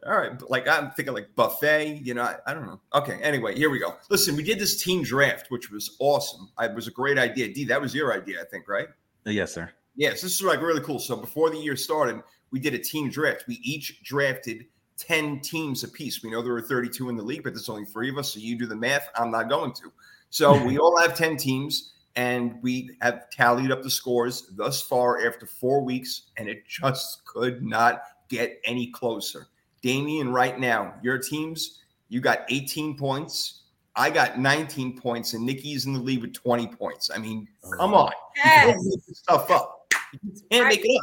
[SPEAKER 2] All right, but like I'm thinking like buffet, you know, I, I don't know. Okay, anyway, here we go. Listen, we did this team draft, which was awesome. I, it was a great idea. D, that was your idea, I think, right?
[SPEAKER 4] Uh, yes, sir.
[SPEAKER 2] Yes, this is like really cool. So before the year started, we did a team draft. We each drafted 10 teams apiece. We know there were 32 in the league, but there's only three of us. So you do the math. I'm not going to. So we all have 10 teams and we have tallied up the scores thus far after four weeks, and it just could not get any closer. Damien, right now, your teams, you got 18 points. I got 19 points, and Nikki's in the lead with 20 points. I mean, come on. You
[SPEAKER 3] Yes,
[SPEAKER 2] can't this stuff up. You can't make it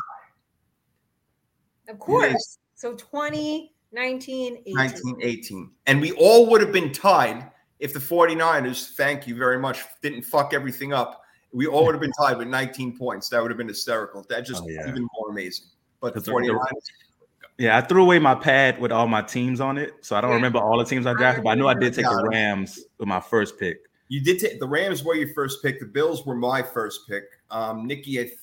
[SPEAKER 2] up.
[SPEAKER 3] of course. So 20, 19, 18.
[SPEAKER 2] 1918. And we all would have been tied if the 49ers, thank you very much, didn't fuck everything up. We all would have been tied with 19 points. That would have been hysterical. That just
[SPEAKER 4] Oh, yeah.
[SPEAKER 2] even more amazing. But the
[SPEAKER 4] Because they're-
[SPEAKER 2] 49ers,
[SPEAKER 4] Yeah, I threw away my pad with all my teams on it, so I don't
[SPEAKER 3] Yeah.
[SPEAKER 4] remember all the teams I drafted. But I knew I did take the Rams with my first pick.
[SPEAKER 2] you did take the Rams were your first pick. The Bills were my first pick. Um, Nikki, I th- I'm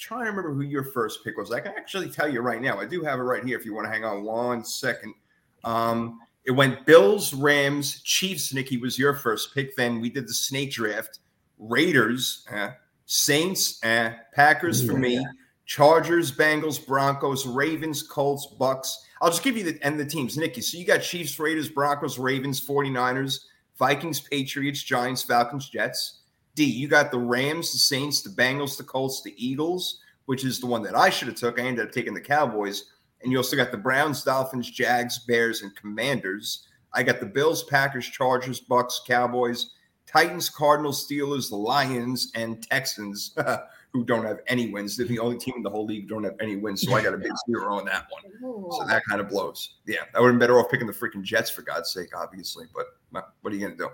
[SPEAKER 2] trying to remember who your first pick was. I can actually tell you right now. I do have it right here if you want to hang on one second. Um, it went Bills, Rams, Chiefs. Nikki was your first pick. Then we did the snake draft. Raiders, eh, Saints, eh, Packers for me, Chargers, Bengals, Broncos, Ravens, Colts, Bucks. I'll just give you the and the teams, Nikki. So you got Chiefs, Raiders, Broncos, Ravens, 49ers, Vikings, Patriots, Giants, Falcons, Jets. D, you got the Rams, the Saints, the Bengals, the Colts, the Eagles, which is the one that I should have took. I ended up taking the Cowboys. And you also got the Browns, Dolphins, Jags, Bears, and Commanders. I got the Bills, Packers, Chargers, Bucks, Cowboys, Titans, Cardinals, Steelers, the Lions, and Texans, who don't have any wins. They're the only team in the whole league who don't have any wins. So I got a big zero on that one. So that kind of blows. Yeah, I would have been better off picking the freaking Jets for God's sake, obviously. But uh, what are you going to do?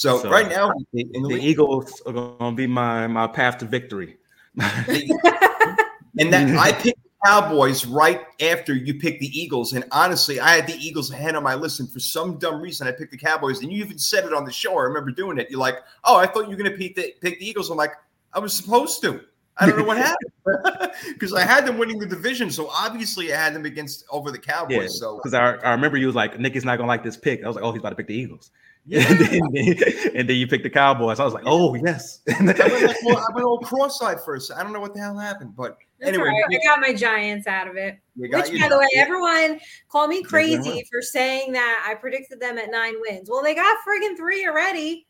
[SPEAKER 2] So,
[SPEAKER 4] So,
[SPEAKER 2] right now,
[SPEAKER 4] The,
[SPEAKER 2] the
[SPEAKER 4] the Eagles are going to be my my path to victory.
[SPEAKER 2] and that I picked the Cowboys right after you picked the Eagles. And honestly, I had the Eagles ahead on my list, and for some dumb reason, I picked the Cowboys. And you even said it on the show. I remember doing it. You're like, "Oh, I thought you were going to pick the, pick the Eagles." I'm like, "I was supposed to." I don't know what happened because I had them winning the division, so obviously I had them against over the Cowboys.
[SPEAKER 4] Yeah,
[SPEAKER 2] So
[SPEAKER 4] because I, I remember you was like, Nikki's not gonna like this pick. I was like, oh, he's about to pick the Eagles.
[SPEAKER 2] yeah,
[SPEAKER 4] and, then, and then you picked the Cowboys. I was like, oh yes.
[SPEAKER 2] I went, like, well, I went all cross-eyed first. I don't know what the hell happened, but
[SPEAKER 3] That's
[SPEAKER 2] anyway,
[SPEAKER 3] all right. I got my Giants out of it. Which, by the way,
[SPEAKER 2] job.
[SPEAKER 3] everyone called me crazy for saying that I predicted them at nine wins. Well, they got friggin' three already.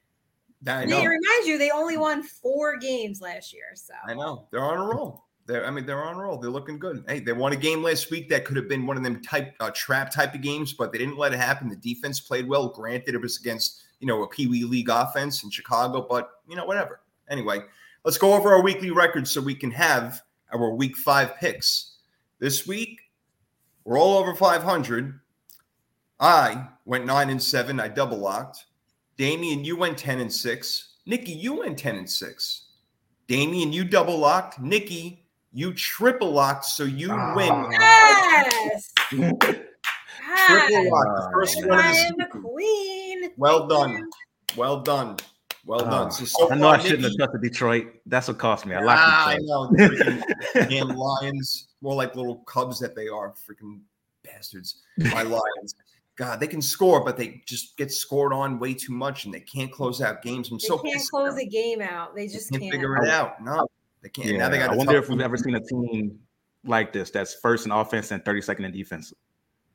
[SPEAKER 2] I
[SPEAKER 3] They remind you, they only won four games last year. So
[SPEAKER 2] I know they're on a roll. They're, I mean, they're on roll. They're looking good. Hey, they won a game last week that could have been one of them type uh, trap type of games, but they didn't let it happen. The defense played well. Granted, it was against you know a Pee Wee League offense in Chicago, but you know whatever. Anyway, let's go over our weekly records so we can have our Week Five picks. This week, we're all over 500. I went nine and seven. I double locked. Damien, you went 10 and six. Nikki, you went 10 and six. Damien, you double locked. Nikki, you triple locked. So you
[SPEAKER 4] Ah.
[SPEAKER 2] win.
[SPEAKER 3] yes,
[SPEAKER 2] Triple
[SPEAKER 3] yes.
[SPEAKER 2] lock. The first one of
[SPEAKER 3] I
[SPEAKER 2] the
[SPEAKER 3] am the queen.
[SPEAKER 2] Well done. Well done. Well done.
[SPEAKER 4] Ah,
[SPEAKER 2] So, so
[SPEAKER 4] I know I shouldn't
[SPEAKER 2] Nikki-
[SPEAKER 4] have trusted Detroit. That's what cost me. I
[SPEAKER 2] Ah, I know. the freaking Damn lions, more like little cubs that they are. Freaking bastards. My lions. God, they can score, but they just get scored on way too much, and they can't close out games. I'm
[SPEAKER 3] They
[SPEAKER 2] so
[SPEAKER 3] can't close
[SPEAKER 2] now.
[SPEAKER 3] a game out. They just
[SPEAKER 2] can't
[SPEAKER 3] can't.
[SPEAKER 2] figure it out. No, they can't.
[SPEAKER 4] Yeah,
[SPEAKER 2] now they got.
[SPEAKER 4] I
[SPEAKER 2] a
[SPEAKER 4] wonder if we've ever seen a team like this. That's first in offense and 32nd in defense.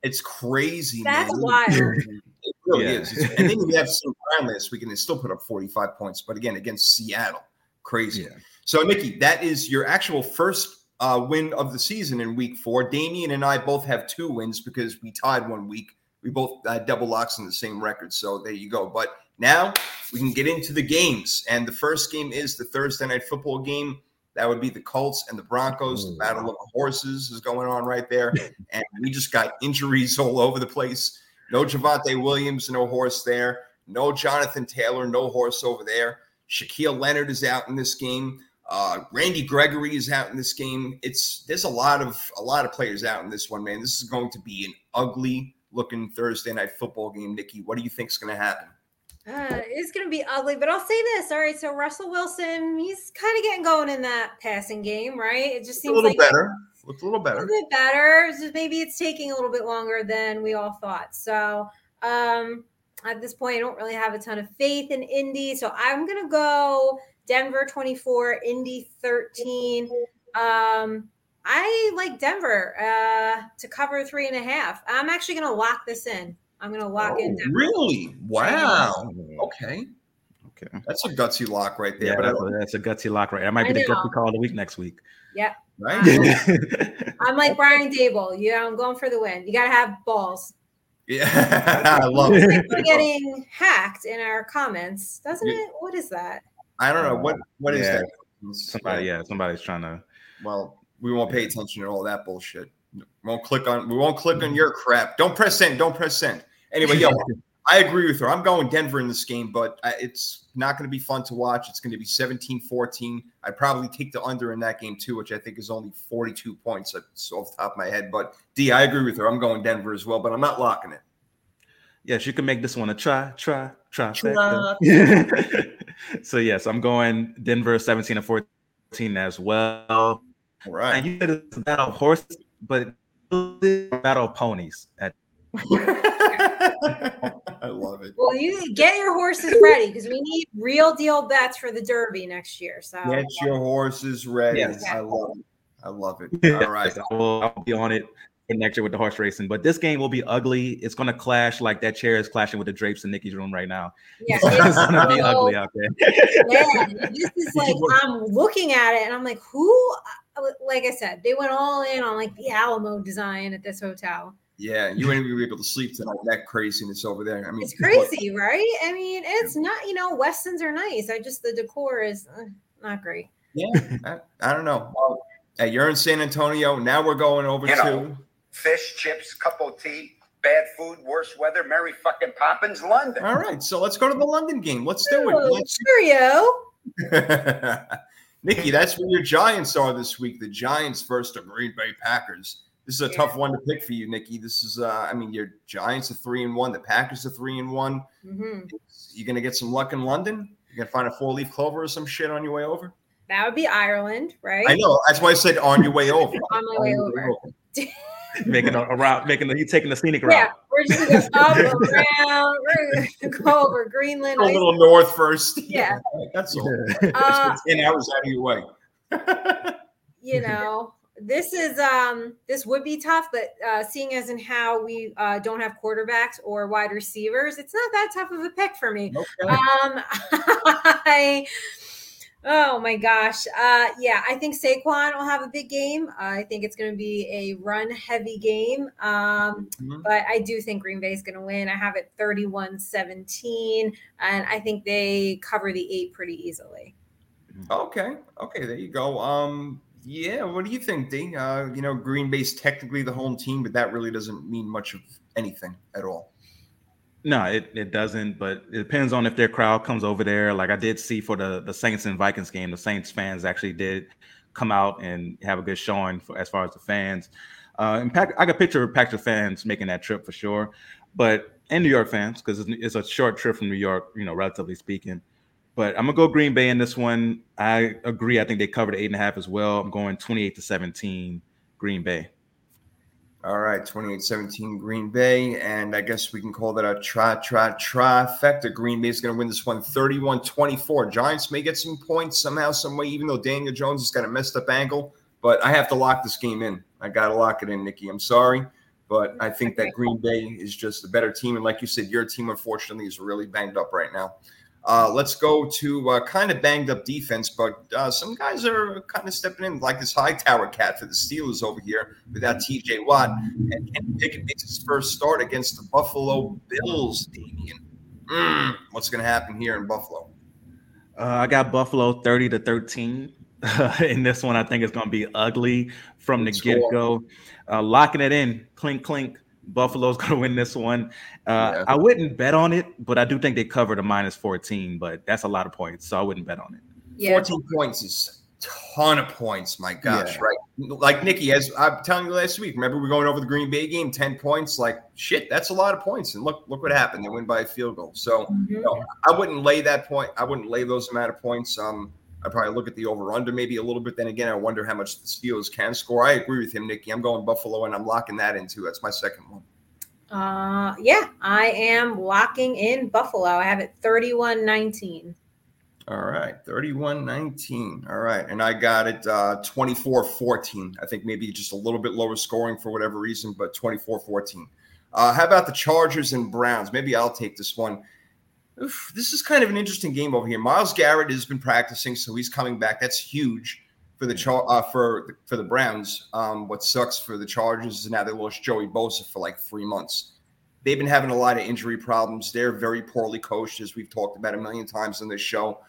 [SPEAKER 2] It's crazy.
[SPEAKER 3] That's
[SPEAKER 2] man.
[SPEAKER 3] wild.
[SPEAKER 2] It really
[SPEAKER 4] Yeah.
[SPEAKER 2] is. It's- and then you have St. Brown last week, and they still put up 45 points. But again, against Seattle, crazy.
[SPEAKER 4] Yeah.
[SPEAKER 2] So, Nikki, that is your actual first uh, win of the season in week four. Damien and I both have two wins because we tied one week. We both had double locks in the same record. So there you go. But now we can get into the games. And the first game is the Thursday night football game. That would be the Colts and the Broncos. The battle of the horses is going on right there. And we just got injuries all over the place. No Javonte Williams, no horse there. No Jonathan Taylor, no horse over there. Shaquille Leonard is out in this game. Uh, Randy Gregory is out in this game. It's there's a lot of a lot of players out in this one, man. This is going to be an ugly looking Thursday night football game. Nikki, what do you think is going to happen?
[SPEAKER 3] Uh, it's going to be ugly, but I'll say this. All right, so Russell Wilson, he's kind of getting going in that passing game, right? It just seems A
[SPEAKER 2] little
[SPEAKER 3] like
[SPEAKER 2] better. Looks a little better.
[SPEAKER 3] a little bit better. It's just maybe it's taking a little bit longer than we all thought. So, um, at this point, I don't really have a ton of faith in Indy. So I'm going to go Denver 24, Indy 13. Um, I like Denver uh, to cover three and a half. I'm actually going to lock this in. I'm going to lock in
[SPEAKER 2] Oh,
[SPEAKER 3] Denver.
[SPEAKER 2] really? Wow. Okay.
[SPEAKER 4] Okay.
[SPEAKER 2] That's a gutsy lock right there.
[SPEAKER 4] Yeah,
[SPEAKER 2] but
[SPEAKER 4] that's a, that's a gutsy lock right. There. That might
[SPEAKER 3] I
[SPEAKER 4] be the
[SPEAKER 3] know.
[SPEAKER 4] gutsy call of the week next week.
[SPEAKER 2] right?
[SPEAKER 3] I'm like Brian Daboll. Yeah, I'm going for the win. You got to have balls.
[SPEAKER 2] Yeah. I love it.
[SPEAKER 3] We're getting hacked in our comments, doesn't
[SPEAKER 2] Yeah.
[SPEAKER 3] it? What is that?
[SPEAKER 2] I don't know. Uh, what What is
[SPEAKER 4] Yeah.
[SPEAKER 2] that?
[SPEAKER 4] Somebody, yeah, somebody's trying to.
[SPEAKER 2] Well, we won't pay attention to all that bullshit. We won't click on. We won't click on mm-hmm. your crap. Don't press send. Don't press send. Anyway, yo, I agree with her. I'm going Denver in this game, but it's not going to be fun to watch. It's going to be 17-14. I'd probably take the under in that game too, which I think is only 42 points. That's off the top of my head. But D, I agree with her. I'm going Denver as well, but I'm not locking it.
[SPEAKER 4] Yes, you can make this one a try, try, try.
[SPEAKER 2] Try.
[SPEAKER 4] so yes, I'm going Denver 17 and 14 as well.
[SPEAKER 2] All
[SPEAKER 4] And
[SPEAKER 2] right.
[SPEAKER 4] you said it's a battle of horses, but it's a battle of ponies. At,
[SPEAKER 2] I love it.
[SPEAKER 3] Well, you get your horses ready because we need real deal bets for the Derby next year. So
[SPEAKER 2] Get your horses ready.
[SPEAKER 4] Yes.
[SPEAKER 2] I love it. I love it. All right.
[SPEAKER 4] I will, I'll be on it for next year with the horse racing. But this game will be ugly. It's going to clash like that chair is clashing with the drapes in Nikki's room right now.
[SPEAKER 3] yeah,
[SPEAKER 4] it's
[SPEAKER 3] it's
[SPEAKER 4] going to be ugly out there.
[SPEAKER 3] bad. This is like I'm looking at it and I'm like, who? Uh, like I said, they went all in on like the Alamo design at this hotel.
[SPEAKER 2] Yeah, you ain't gonna be able to sleep tonight. That craziness over there. I mean,
[SPEAKER 3] It's crazy, right? I mean, it's not. You know, Westins are nice. I just the decor is uh, not great.
[SPEAKER 2] Yeah, I, I don't know. Well, hey, you're in San Antonio. Now we're going over
[SPEAKER 1] You
[SPEAKER 2] to.
[SPEAKER 1] know. Fish, chips, cup of tea, bad food, worse weather, Merry fucking Poppins, London.
[SPEAKER 2] All right, so let's go to the London game. Let's do
[SPEAKER 3] Oh,
[SPEAKER 2] it. Let's-
[SPEAKER 3] Cheerio.
[SPEAKER 2] Nikki, that's where your Giants are this week. The Giants versus the Green Bay Packers. This is a tough one to pick for you, Nikki. This is, uh, I mean, your Giants are three and one. The Packers are three and one.
[SPEAKER 3] Mhm.
[SPEAKER 2] You gonna get some luck in London? You're gonna find a four leaf clover or some shit on your way over?
[SPEAKER 3] That would be Ireland, right?
[SPEAKER 2] I know. That's why I said on your way over.
[SPEAKER 3] On my way over.
[SPEAKER 4] making a, a route, making the, you taking the scenic route.
[SPEAKER 3] Yeah, we're just gonna go up around. We're gonna go over Greenland.
[SPEAKER 2] Go a little north first.
[SPEAKER 3] Yeah.
[SPEAKER 2] that's all.
[SPEAKER 3] Uh,
[SPEAKER 2] Ten hours out of your way.
[SPEAKER 3] you know, this is um this would be tough, but uh seeing as in how we uh don't have quarterbacks or wide receivers, it's not that tough of a pick for me. Um I Oh my gosh. Uh yeah, I think Saquon will have a big game. I think it's going to be a run heavy game. Um
[SPEAKER 2] Mhm.
[SPEAKER 3] but I do think Green Bay is going to win. I have it 31-17 and I think they cover the 8 pretty easily.
[SPEAKER 2] Okay. Okay. There you go. Um. Yeah. What do you think, D? Uh, you know, Green Bay's technically the home team, but that really doesn't mean much of anything at all.
[SPEAKER 4] No, it, it doesn't, but it depends on if their crowd comes over there. Like I did see for the, the Saints and Vikings game, the Saints fans actually did come out and have a good showing for, as far as the fans. Uh, and Pack, I got picture Packer fans making that trip for sure, but and New York fans because it's, it's a short trip from New York, you know, relatively speaking. But I'm gonna go Green Bay in this one. I agree. I think they covered eight and a half as well. I'm going 28 to 17, Green Bay.
[SPEAKER 2] All right, 28-17 Green Bay, and I guess we can call that a try, try, trifecta. Green Bay is going to win this one 31-24. Giants may get some points somehow, some way, even though Daniel Jones has got a messed up ankle, but I have to lock this game in. I got to lock it in, Nikki. I'm sorry, but I think that Green Bay is just a better team. And like you said, your team, unfortunately, is really banged up right now. Uh, let's go to uh, kind of banged up defense, but uh, some guys are kind of stepping in, like this Hightower cat for the Steelers over here without TJ Watt. And Kenny Pickett makes his first start against the Buffalo Bills, Damien. Mm, what's going to happen here in Buffalo?
[SPEAKER 4] Uh, I got Buffalo 30 to 13. in this one, I think it's going to be ugly from the get go. Uh, locking it in, clink, clink. Buffalo's going to win this one. Uh, yeah. I wouldn't bet on it, but I do think they covered a minus 14, but that's a lot of points. So I wouldn't bet on it.
[SPEAKER 2] Yeah. 14 points is a ton of points. My gosh, yeah. right? Like Nikki, as I'm telling you last week, remember we're going over the Green Bay game, 10 points. Like shit, that's a lot of points. And look, look what happened. They win by a field goal. So mm-hmm. you know, I wouldn't lay that point. I wouldn't lay those amount of points. Um, I probably look at the over under maybe a little bit. Then again, I wonder how much the Steelers can score. I agree with him, Nikki. I'm going Buffalo and I'm locking that into. That's my second one.
[SPEAKER 3] Uh, yeah, I am locking in Buffalo. I have it 31 19.
[SPEAKER 2] All right, 31 19. All right. And I got it uh, 24 14. I think maybe just a little bit lower scoring for whatever reason, but 24 14. Uh, how about the Chargers and Browns? Maybe I'll take this one. Oof, this is kind of an interesting game over here. Myles Garrett has been practicing, so he's coming back. That's huge for the char- uh, for for the Browns. Um, what sucks for the Chargers is now they lost Joey Bosa for like three months. They've been having a lot of injury problems. They're very poorly coached, as we've talked about a million times on this show.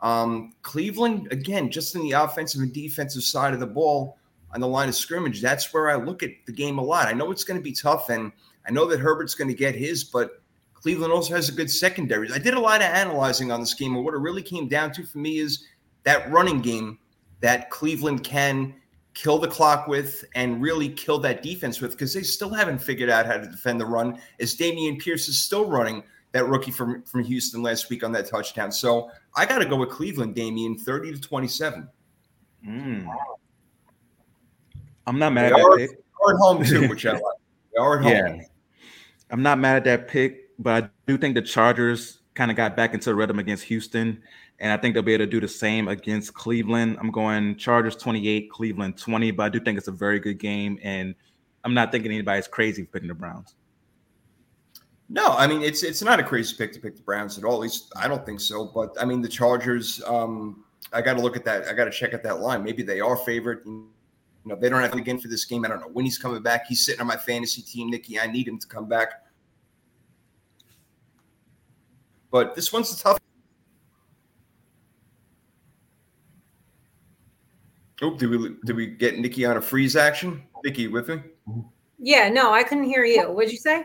[SPEAKER 2] Um, Cleveland, again, just in the offensive and defensive side of the ball on the line of scrimmage, that's where I look at the game a lot. I know it's going to be tough, and I know that Herbert's going to get his, but Cleveland also has a good secondary. I did a lot of analyzing on this game, and what it really came down to for me is that running game that Cleveland can kill the clock with and really kill that defense with because they still haven't figured out how to defend the run. As Dameon Pierce is still running that rookie from, from Houston last week on that touchdown. So I got to go with Cleveland, Damien, 30 to 27.
[SPEAKER 4] Mm. I'm not mad they at are, that pick.
[SPEAKER 2] Are at home too, which I like. They are at home. Yeah.
[SPEAKER 4] I'm not mad at that pick, but I do think the Chargers kind of got back into the rhythm against Houston and I think they'll be able to do the same against Cleveland. I'm going Chargers 28, Cleveland 20, but I do think it's a very good game, and I'm not thinking anybody's crazy picking the Browns.
[SPEAKER 2] No, I mean it's it's not a crazy pick to pick the Browns at all. At least I don't think so. But I mean the Chargers. Um, I got to look at that. I got to check out that line. Maybe they are favorite. You know, they don't have again for this game. I don't know when he's coming back. He's sitting on my fantasy team, Nikki. I need him to come back. But this one's a tough Oh, did we did we get Nikki on a freeze action? Nikki, with me?
[SPEAKER 3] Yeah, no, I couldn't hear you. What'd you say?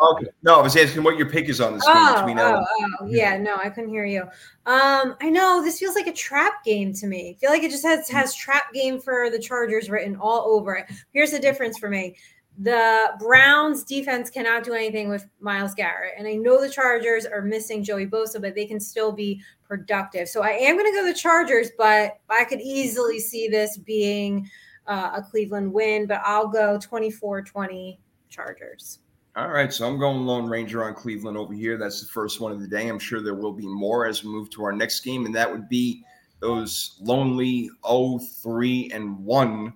[SPEAKER 2] Okay. No, I was asking what your pick is on this game
[SPEAKER 3] oh, between oh, oh, yeah, no, I couldn't hear you. Um, I know this feels like a trap game to me. I feel like it just has has trap game for the Chargers written all over it. Here's the difference for me the Browns defense cannot do anything with Myles Garrett. And I know the Chargers are missing Joey Bosa, but they can still be productive. So I am going to go the Chargers, but I could easily see this being uh, a Cleveland win, but I'll go 24 20 Chargers.
[SPEAKER 2] All right, so I'm going Lone Ranger on Cleveland over here. That's the first one of the day. I'm sure there will be more as we move to our next game, and that would be those lonely 0-3 and 1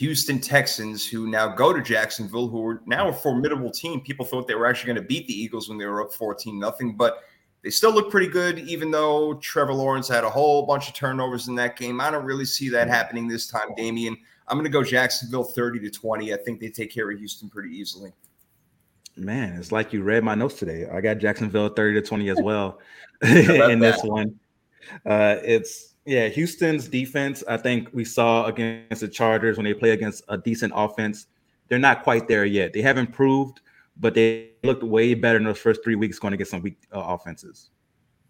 [SPEAKER 2] Houston Texans, who now go to Jacksonville, who are now a formidable team. People thought they were actually going to beat the Eagles when they were up 14 nothing, but they still look pretty good, even though Trevor Lawrence had a whole bunch of turnovers in that game. I don't really see that happening this time, Damien. I'm going to go Jacksonville 30 to 20. I think they take care of Houston pretty easily.
[SPEAKER 4] Man, it's like you read my notes today. I got Jacksonville 30 to 20 as well in this one. Uh, it's yeah, Houston's defense, I think we saw against the Chargers when they play against a decent offense. They're not quite there yet. They have improved, but they looked way better in those first three weeks going to get some weak uh, offenses.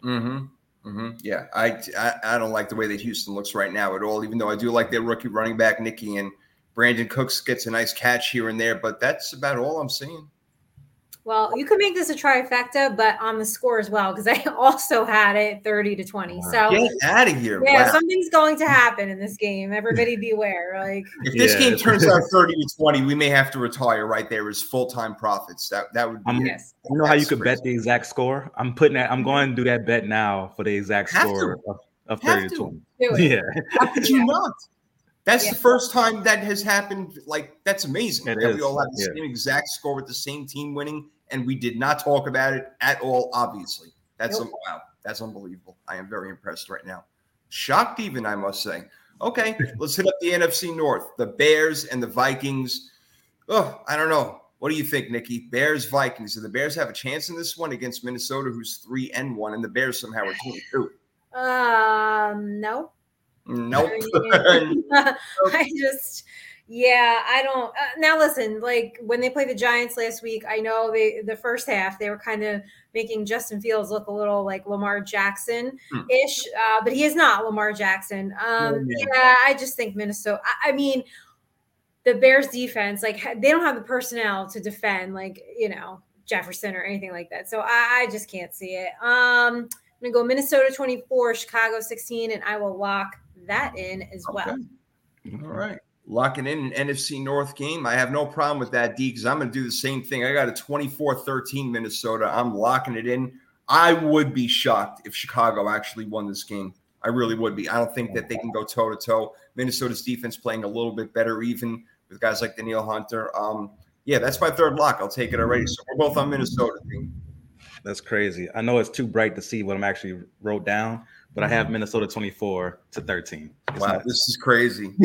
[SPEAKER 2] Mm-hmm. Mm-hmm. Yeah, I, I, I don't like the way that Houston looks right now at all. Even though I do like their rookie running back Nikki and Brandin Cooks gets a nice catch here and there, but that's about all I'm seeing.
[SPEAKER 3] Well, you could make this a trifecta, but on the score as well, because I also had it 30 to 20. So
[SPEAKER 2] get out of here.
[SPEAKER 3] Yeah, wow. something's going to happen in this game. Everybody beware. Like
[SPEAKER 2] if this yeah. game turns out 30 to 20, we may have to retire right there as full-time prophets. That that would be
[SPEAKER 4] um, yes. You know how you could bet the exact score? I'm putting that, I'm going to do that bet now for the exact have score of, of 30 to, to 20.
[SPEAKER 2] Yeah. How could you not? That's
[SPEAKER 3] Yeah.
[SPEAKER 2] the first time that has happened. Like that's amazing.
[SPEAKER 4] It
[SPEAKER 2] that
[SPEAKER 4] is,
[SPEAKER 2] we all have the
[SPEAKER 4] yeah.
[SPEAKER 2] same exact score with the same team winning, and we did not talk about it at all. Obviously, that's
[SPEAKER 3] Nope.
[SPEAKER 2] um, wow. That's unbelievable. I am very impressed right now. Shocked, even I must say. Okay, let's hit up the NFC North. The Bears and the Vikings. Oh, I don't know. What do you think, Nikki? Bears Vikings. Do the Bears have a chance in this one against Minnesota, who's three and one, and the Bears somehow are two and two?
[SPEAKER 3] Um, no.
[SPEAKER 2] Nope.
[SPEAKER 3] I just, yeah, I don't. Uh, now, listen, like when they played the Giants last week, I know they the first half they were kind of making Justin Fields look a little like Lamar Jackson ish, uh, but he is not Lamar Jackson. Um,
[SPEAKER 2] Yeah,
[SPEAKER 3] yeah, I just think Minnesota. I, I mean, the Bears defense, like they don't have the personnel to defend, like you know Jefferson or anything like that. So I, I just can't see it. Um, I'm gonna go Minnesota 24, Chicago 16, and I will lock that in as well.
[SPEAKER 2] All right. Locking in an NFC North game. I have no problem with that, D, because I'm going to do the same thing. I got a 24 13 Minnesota. I'm locking it in. I would be shocked if Chicago actually won this game. I really would be. I don't think that they can go toe to toe. Minnesota's defense playing a little bit better, even with guys like Danielle Hunter. Um, yeah, that's my third lock. I'll take it already. So we're both on Minnesota.
[SPEAKER 4] That's crazy. I know it's too bright to see what I'm actually wrote down, but I have mm-hmm. Minnesota 24 to 13. It's
[SPEAKER 2] Wow,
[SPEAKER 4] not-
[SPEAKER 2] this is crazy.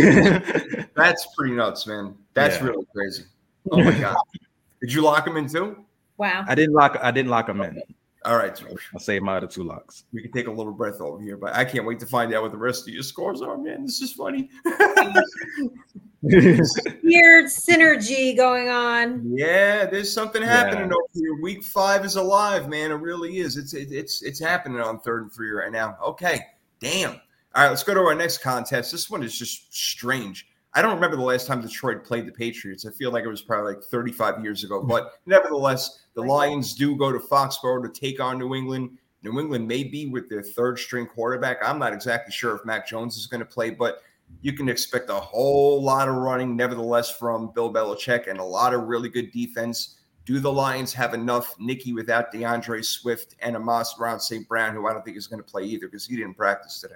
[SPEAKER 2] That's pretty nuts, man. That's
[SPEAKER 4] Yeah.
[SPEAKER 2] really crazy. Oh my god. Did you lock them in too?
[SPEAKER 3] Wow.
[SPEAKER 4] I didn't lock. I didn't lock them in.
[SPEAKER 2] All right,
[SPEAKER 4] I'll save my other two locks.
[SPEAKER 2] we can take a little breath over here, but I can't wait to find out what the rest of your scores are, man. This is funny.
[SPEAKER 3] Weird synergy going on.
[SPEAKER 2] yeah, there's something happening
[SPEAKER 4] Yeah.
[SPEAKER 2] over here. Week five is alive, man. It really is. It's it, it's it's happening on third and three right now. Okay, damn. All right, let's go to our next contest. This one is just strange. I don't remember the last time Detroit played the Patriots. I feel like it was probably like 35 years ago. But nevertheless, the Lions do go to Foxborough to take on New England. New England may be with their third string quarterback. I'm not exactly sure if Mac Jones is going to play, but you can expect a whole lot of running, nevertheless, from Bill Belichick and a lot of really good defense. Do the Lions have enough, Nikki, without D'Andre Swift and Amos Brown St. Brown, who I don't think is going to play either because he didn't practice today?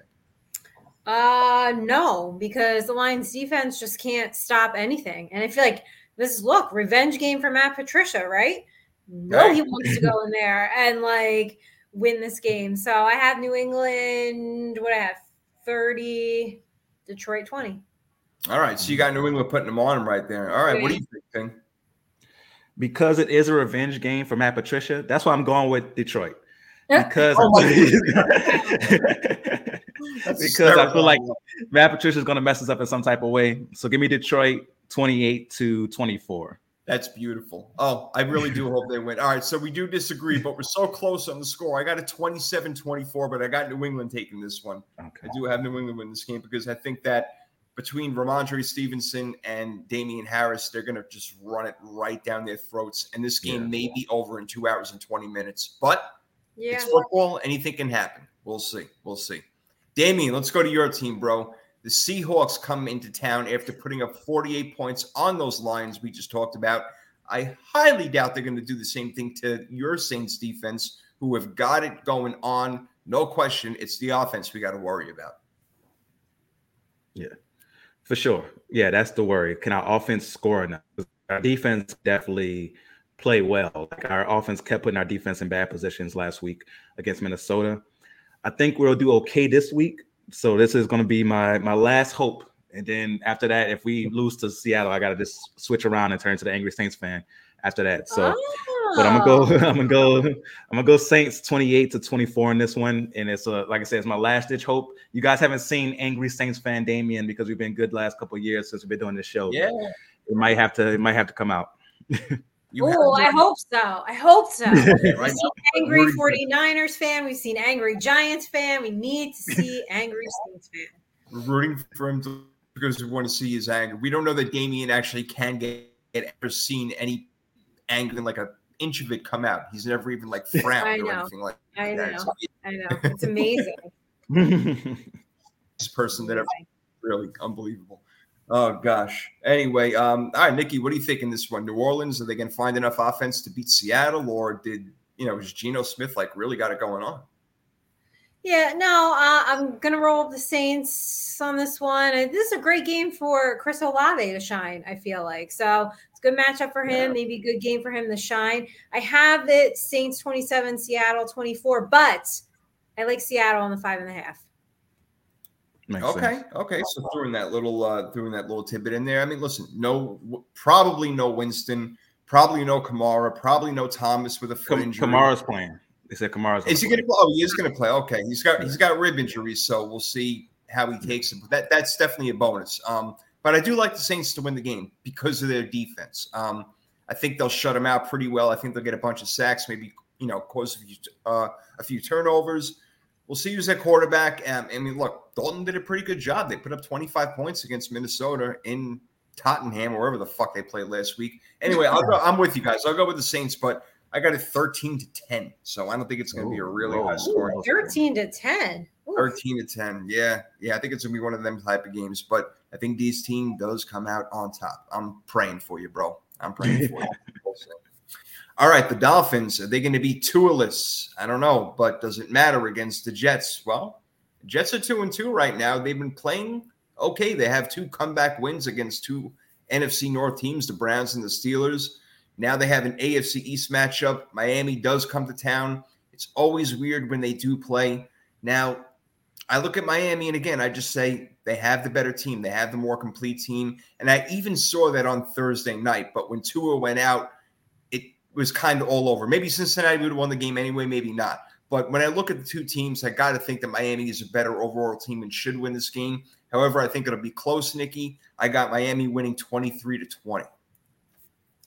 [SPEAKER 3] Uh no, because the Lions defense just can't stop anything. And I feel like this is look, revenge game for Matt Patricia, right? No,
[SPEAKER 2] Right.
[SPEAKER 3] he wants to go in there and like win this game. So I have New England, what I have 30, Detroit 20.
[SPEAKER 2] All right, so you got New England putting them on him right there. All right, what do you think, Finn?
[SPEAKER 4] because it is a revenge game for Matt Patricia. That's why I'm going with Detroit. Because
[SPEAKER 2] Oh my
[SPEAKER 4] because I feel like Matt Patricia is going to mess us up in some type of way. So give me Detroit 28 to 24.
[SPEAKER 2] That's beautiful. Oh, I really do hope they win. All right, so we do disagree, but we're so close on the score. I got a 27 24, but I got New England taking this one.
[SPEAKER 4] Okay.
[SPEAKER 2] I do have New England win this game because I think that between Rhamondre Stevenson and Damien Harris, they're going to just run it right down their throats. And this game
[SPEAKER 4] Yeah.
[SPEAKER 2] may be over in two hours and 20 minutes, but
[SPEAKER 3] Yeah.
[SPEAKER 2] it's football. Anything can happen. We'll see. We'll see. Damien, let's go to your team, bro. The Seahawks come into town after putting up 48 points on those lines we just talked about. I highly doubt they're going to do the same thing to your Saints defense, who have got it going on. No question. It's the offense we got to worry about.
[SPEAKER 4] Yeah, for sure. Yeah, that's the worry. Can our offense score enough? Our defense definitely play well. Like our offense kept putting our defense in bad positions last week against Minnesota. I think we'll do okay this week. So this is going to be my my last hope. And then after that, if we lose to Seattle, I got to just switch around and turn to the angry Saints fan after that. So but I'm gonna go.
[SPEAKER 3] Oh.
[SPEAKER 4] I'm gonna go. I'm gonna go Saints 28 to 24 in this one, and it's a like I said, it's my last ditch hope. You guys haven't seen angry Saints fan Damien because we've been good last couple of years since we've been doing this show.
[SPEAKER 2] Yeah.
[SPEAKER 4] it might have to. It might have to come out.
[SPEAKER 2] You have
[SPEAKER 3] Oh, I hope so. I hope so.
[SPEAKER 2] Right
[SPEAKER 3] We've seen
[SPEAKER 2] I'm
[SPEAKER 3] angry
[SPEAKER 2] rooting for-
[SPEAKER 3] 49ers fan. We've seen angry Giants fan. We need to see angry Saints fan.
[SPEAKER 2] We're rooting for him to, because we want to see his anger. We don't know that Damien actually can get, get ever seen any anger, even like an inch of it come out. He's never even like
[SPEAKER 3] I
[SPEAKER 2] frowned or anything like
[SPEAKER 3] I know.
[SPEAKER 2] So
[SPEAKER 3] I know. It's amazing.
[SPEAKER 2] this person that ever really unbelievable. Oh gosh. Anyway, um, all right, Nikki, what do you think in this one? New Orleans, are they going to find enough offense to beat Seattle, or did you know, is Geno Smith like really got it going on?
[SPEAKER 3] Yeah, no, uh, I'm gonna roll the Saints on this one. This is a great game for Chris Olave to shine. I feel like so it's a good matchup for him. Yeah. Maybe a good game for him to shine. I have it Saints 27, Seattle 24, but I like Seattle on the five and a half.
[SPEAKER 2] Makes okay, sense. okay. So throwing that little uh throwing that little tidbit in there. I mean, listen, no, probably no Winston, probably no Kamara, probably no Thomas with a foot injury.
[SPEAKER 4] Kamara's playing. They said Kamara's.
[SPEAKER 2] Is he going to play? Oh, he is going to play. Okay, he's got he's got rib injuries, so we'll see how he takes it. But that that's definitely a bonus. Um, but I do like the Saints to win the game because of their defense. Um, I think they'll shut them out pretty well. I think they'll get a bunch of sacks, maybe you know, cause a few, uh, a few turnovers. We'll see who's at quarterback. Um, I mean, look, Dalton did a pretty good job. They put up 25 points against Minnesota in Tottenham, wherever the fuck they played last week. Anyway, I'll go, I'm with you guys. I'll go with the Saints, but I got it 13 to 10. So I don't think it's going to be a really high score.
[SPEAKER 3] 13 to 10.
[SPEAKER 2] 13 to 10. Yeah. Yeah. I think it's going to be one of them type of games, but I think these team does come out on top. I'm praying for you, bro. I'm praying for you. All right, the Dolphins, are they going to be tooless? I don't know, but does it matter against the Jets? Well, Jets are two and two right now. They've been playing okay. They have two comeback wins against two NFC North teams, the Browns and the Steelers. Now they have an AFC East matchup. Miami does come to town. It's always weird when they do play. Now, I look at Miami, and again, I just say they have the better team. They have the more complete team. And I even saw that on Thursday night. But when Tua went out, was kind of all over. Maybe Cincinnati would have won the game anyway, maybe not. But when I look at the two teams, I got to think that Miami is a better overall team and should win this game. However, I think it'll be close, Nikki. I got Miami winning 23 to 20.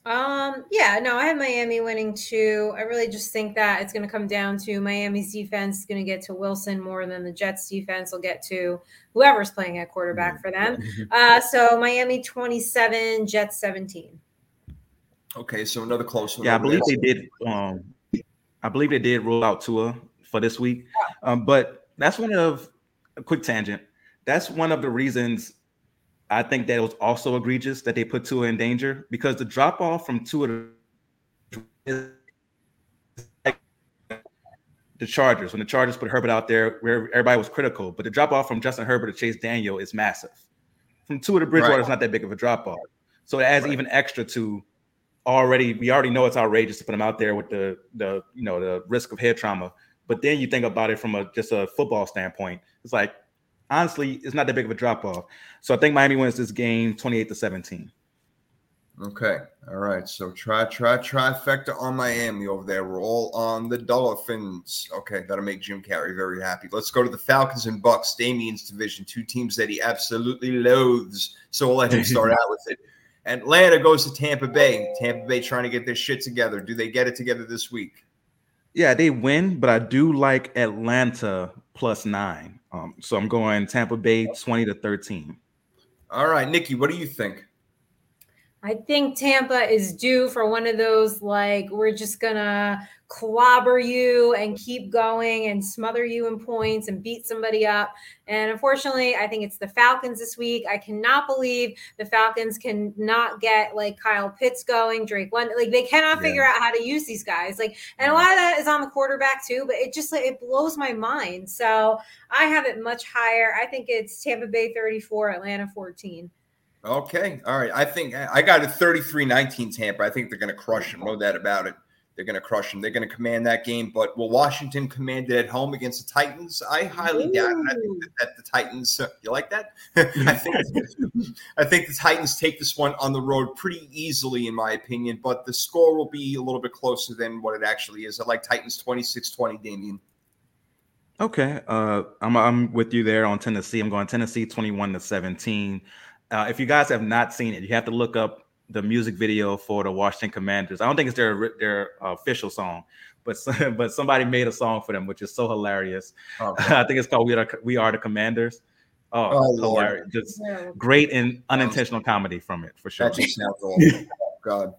[SPEAKER 3] Um, yeah, no, I have Miami winning too. I really just think that it's going to come down to Miami's defense is going to get to Wilson more than the Jets defense will get to whoever's playing at quarterback for them. Uh, so Miami 27, Jets 17.
[SPEAKER 2] Okay, so another close one.
[SPEAKER 4] Yeah, I believe there. they did. Um, I believe they did roll out Tua for this week, um, but that's one of a quick tangent. That's one of the reasons I think that it was also egregious that they put Tua in danger because the drop off from Tua to the Chargers when the Chargers put Herbert out there where everybody was critical, but the drop off from Justin Herbert to Chase Daniel is massive. From Tua to Bridgewater, right. it's not that big of a drop off, so it adds right. even extra to already we already know it's outrageous to put him out there with the the you know the risk of head trauma. But then you think about it from a just a football standpoint. It's like honestly, it's not that big of a drop off. So I think Miami wins this game 28 to 17.
[SPEAKER 2] Okay. All right. So try, try, trifecta on Miami over there. We're all on the Dolphins. Okay. That'll make Jim Carrey very happy. Let's go to the Falcons and Bucks, Damien's division, two teams that he absolutely loathes. So we'll let him start out with it. Atlanta goes to Tampa Bay. Tampa Bay trying to get their shit together. Do they get it together this week?
[SPEAKER 4] Yeah, they win, but I do like Atlanta plus nine. Um, so I'm going Tampa Bay 20 to 13.
[SPEAKER 2] All right, Nikki, what do you think?
[SPEAKER 3] I think Tampa is due for one of those like we're just gonna clobber you and keep going and smother you in points and beat somebody up. And unfortunately, I think it's the Falcons this week. I cannot believe the Falcons can not get like Kyle Pitts going, Drake London. Like they cannot yeah. figure out how to use these guys. Like, and a lot of that is on the quarterback too, but it just like it blows my mind. So I have it much higher. I think it's Tampa Bay 34, Atlanta 14.
[SPEAKER 2] Okay. All right. I think I got a 33 19 Tampa. I think they're going to crush them. No doubt about it. They're going to crush them. They're going to command that game. But will Washington command it at home against the Titans? I highly Ooh. doubt it. I think that, that the Titans, uh, you like that? I think I think the Titans take this one on the road pretty easily, in my opinion. But the score will be a little bit closer than what it actually is. I like Titans 26 20, Damien.
[SPEAKER 4] Okay. Uh, I'm, I'm with you there on Tennessee. I'm going Tennessee 21 to 17. Uh, if you guys have not seen it, you have to look up the music video for the Washington Commanders. I don't think it's their their uh, official song, but but somebody made a song for them, which is so hilarious. Oh, I think it's called "We Are We Are the Commanders." Oh, oh hilarious! Just yeah. great and unintentional comedy from it for sure.
[SPEAKER 2] That just sounds awful. oh, God,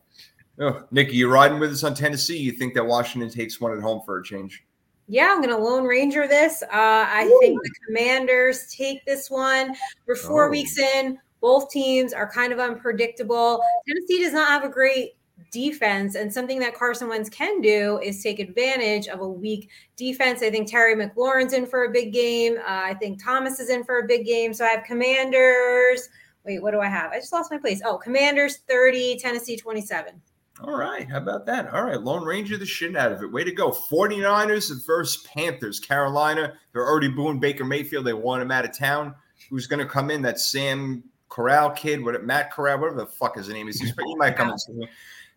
[SPEAKER 2] oh, Nikki, you riding with us on Tennessee? You think that Washington takes one at home for a change?
[SPEAKER 3] Yeah, I'm going to Lone Ranger this. Uh, I Ooh. think the Commanders take this one. We're four oh. weeks in. Both teams are kind of unpredictable. Tennessee does not have a great defense. And something that Carson Wentz can do is take advantage of a weak defense. I think Terry McLaurin's in for a big game. Uh, I think Thomas is in for a big game. So I have Commanders. Wait, what do I have? I just lost my place. Oh, Commanders 30, Tennessee 27.
[SPEAKER 2] All right. How about that? All right. Lone Ranger the shit out of it. Way to go. 49ers versus Panthers. Carolina. They're already booing Baker Mayfield. They want him out of town. Who's going to come in? That Sam Corral kid, what Matt Corral, whatever the fuck his name is. He's, he might come in.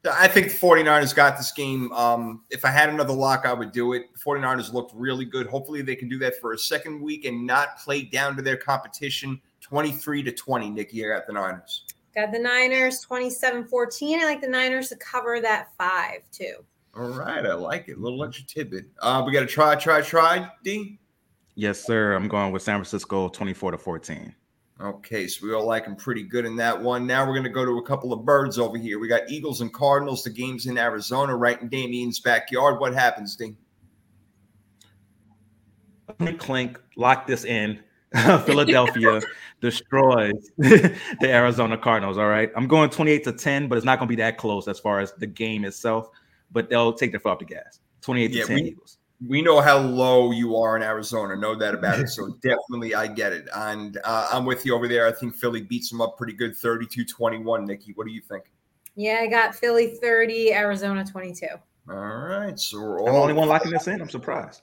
[SPEAKER 2] I think the 49ers got this game. Um, if I had another lock, I would do it. The 49ers looked really good. Hopefully, they can do that for a second week and not play down to their competition 23 to 20. Nikki, I got the Niners.
[SPEAKER 3] Got the Niners 27 14. I like the Niners to cover that five, too.
[SPEAKER 2] All right. I like it. A little extra tidbit. Uh, we got to try, try, try, D.
[SPEAKER 4] Yes, sir. I'm going with San Francisco 24 to 14.
[SPEAKER 2] Okay, so we all like him pretty good in that one. Now we're going to go to a couple of birds over here. We got Eagles and Cardinals. The game's in Arizona, right in Damien's backyard. What happens, Ding?
[SPEAKER 4] Clink, clink, lock this in. Philadelphia destroys the Arizona Cardinals. All right. I'm going 28 to 10, but it's not going to be that close as far as the game itself, but they'll take their foot off the gas. 28 yeah, to 10
[SPEAKER 2] we,
[SPEAKER 4] Eagles
[SPEAKER 2] we know how low you are in Arizona, Know that about it. So definitely, I get it. And uh, I'm with you over there. I think Philly beats them up pretty good 32 21. Nikki, what do you think?
[SPEAKER 3] Yeah, I got Philly 30, Arizona 22.
[SPEAKER 2] All right. So we're all.
[SPEAKER 4] I'm the only one locking this in. I'm surprised.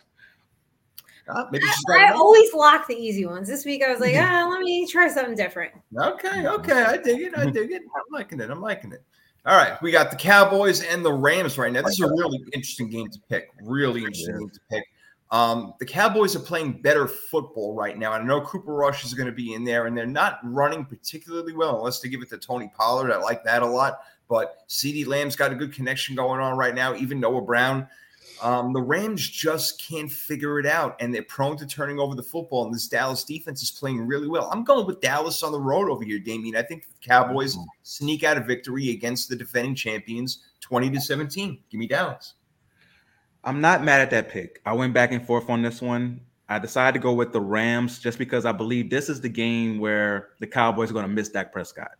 [SPEAKER 3] Uh, maybe I, I always lock the easy ones. This week I was like, ah, let me try something different.
[SPEAKER 2] Okay, okay. I dig it. I dig it. I'm liking it. I'm liking it. All right, we got the Cowboys and the Rams right now. This is a really interesting game to pick. Really interesting game to pick. Um, the Cowboys are playing better football right now. I know Cooper Rush is going to be in there, and they're not running particularly well unless they give it to Tony Pollard. I like that a lot. But CeeDee Lamb's got a good connection going on right now. Even Noah Brown. Um, the Rams just can't figure it out, and they're prone to turning over the football. And this Dallas defense is playing really well. I'm going with Dallas on the road over here, Damien. I think the Cowboys mm-hmm. sneak out a victory against the defending champions, 20 to 17. Give me Dallas.
[SPEAKER 4] I'm not mad at that pick. I went back and forth on this one. I decided to go with the Rams just because I believe this is the game where the Cowboys are going to miss Dak Prescott.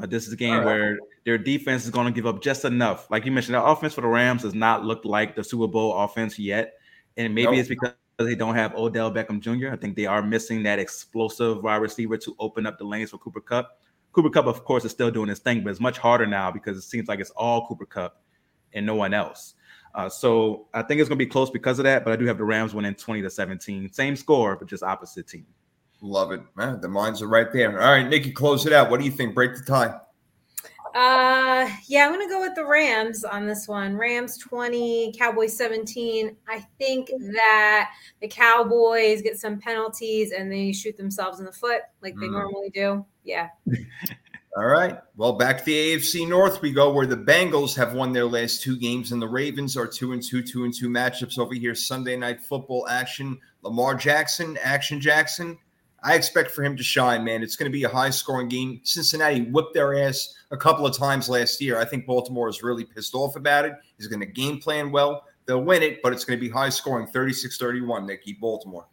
[SPEAKER 4] Uh, this is a game right. where their defense is going to give up just enough. Like you mentioned, the offense for the Rams does not look like the Super Bowl offense yet. And maybe nope. it's because they don't have Odell Beckham Jr. I think they are missing that explosive wide receiver to open up the lanes for Cooper Kupp. Cooper Kupp, of course, is still doing his thing, but it's much harder now because it seems like it's all Cooper Kupp and no one else. Uh, so I think it's going to be close because of that, but I do have the Rams winning 20 to 17. Same score, but just opposite team.
[SPEAKER 2] Love it. Man, the minds are right there. All right, Nikki, close it out. What do you think? Break the tie.
[SPEAKER 3] Uh, yeah, I'm gonna go with the Rams on this one. Rams 20, Cowboys 17. I think that the Cowboys get some penalties and they shoot themselves in the foot like they mm. normally do. Yeah.
[SPEAKER 2] All right. Well, back to the AFC North we go, where the Bengals have won their last two games, and the Ravens are two and two, two and two matchups over here. Sunday night football action. Lamar Jackson, Action Jackson I expect for him to shine, man. It's going to be a high scoring game. Cincinnati whipped their ass a couple of times last year. I think Baltimore is really pissed off about it. He's going to game plan well. They'll win it, but it's going to be high scoring 36 31. They keep Baltimore.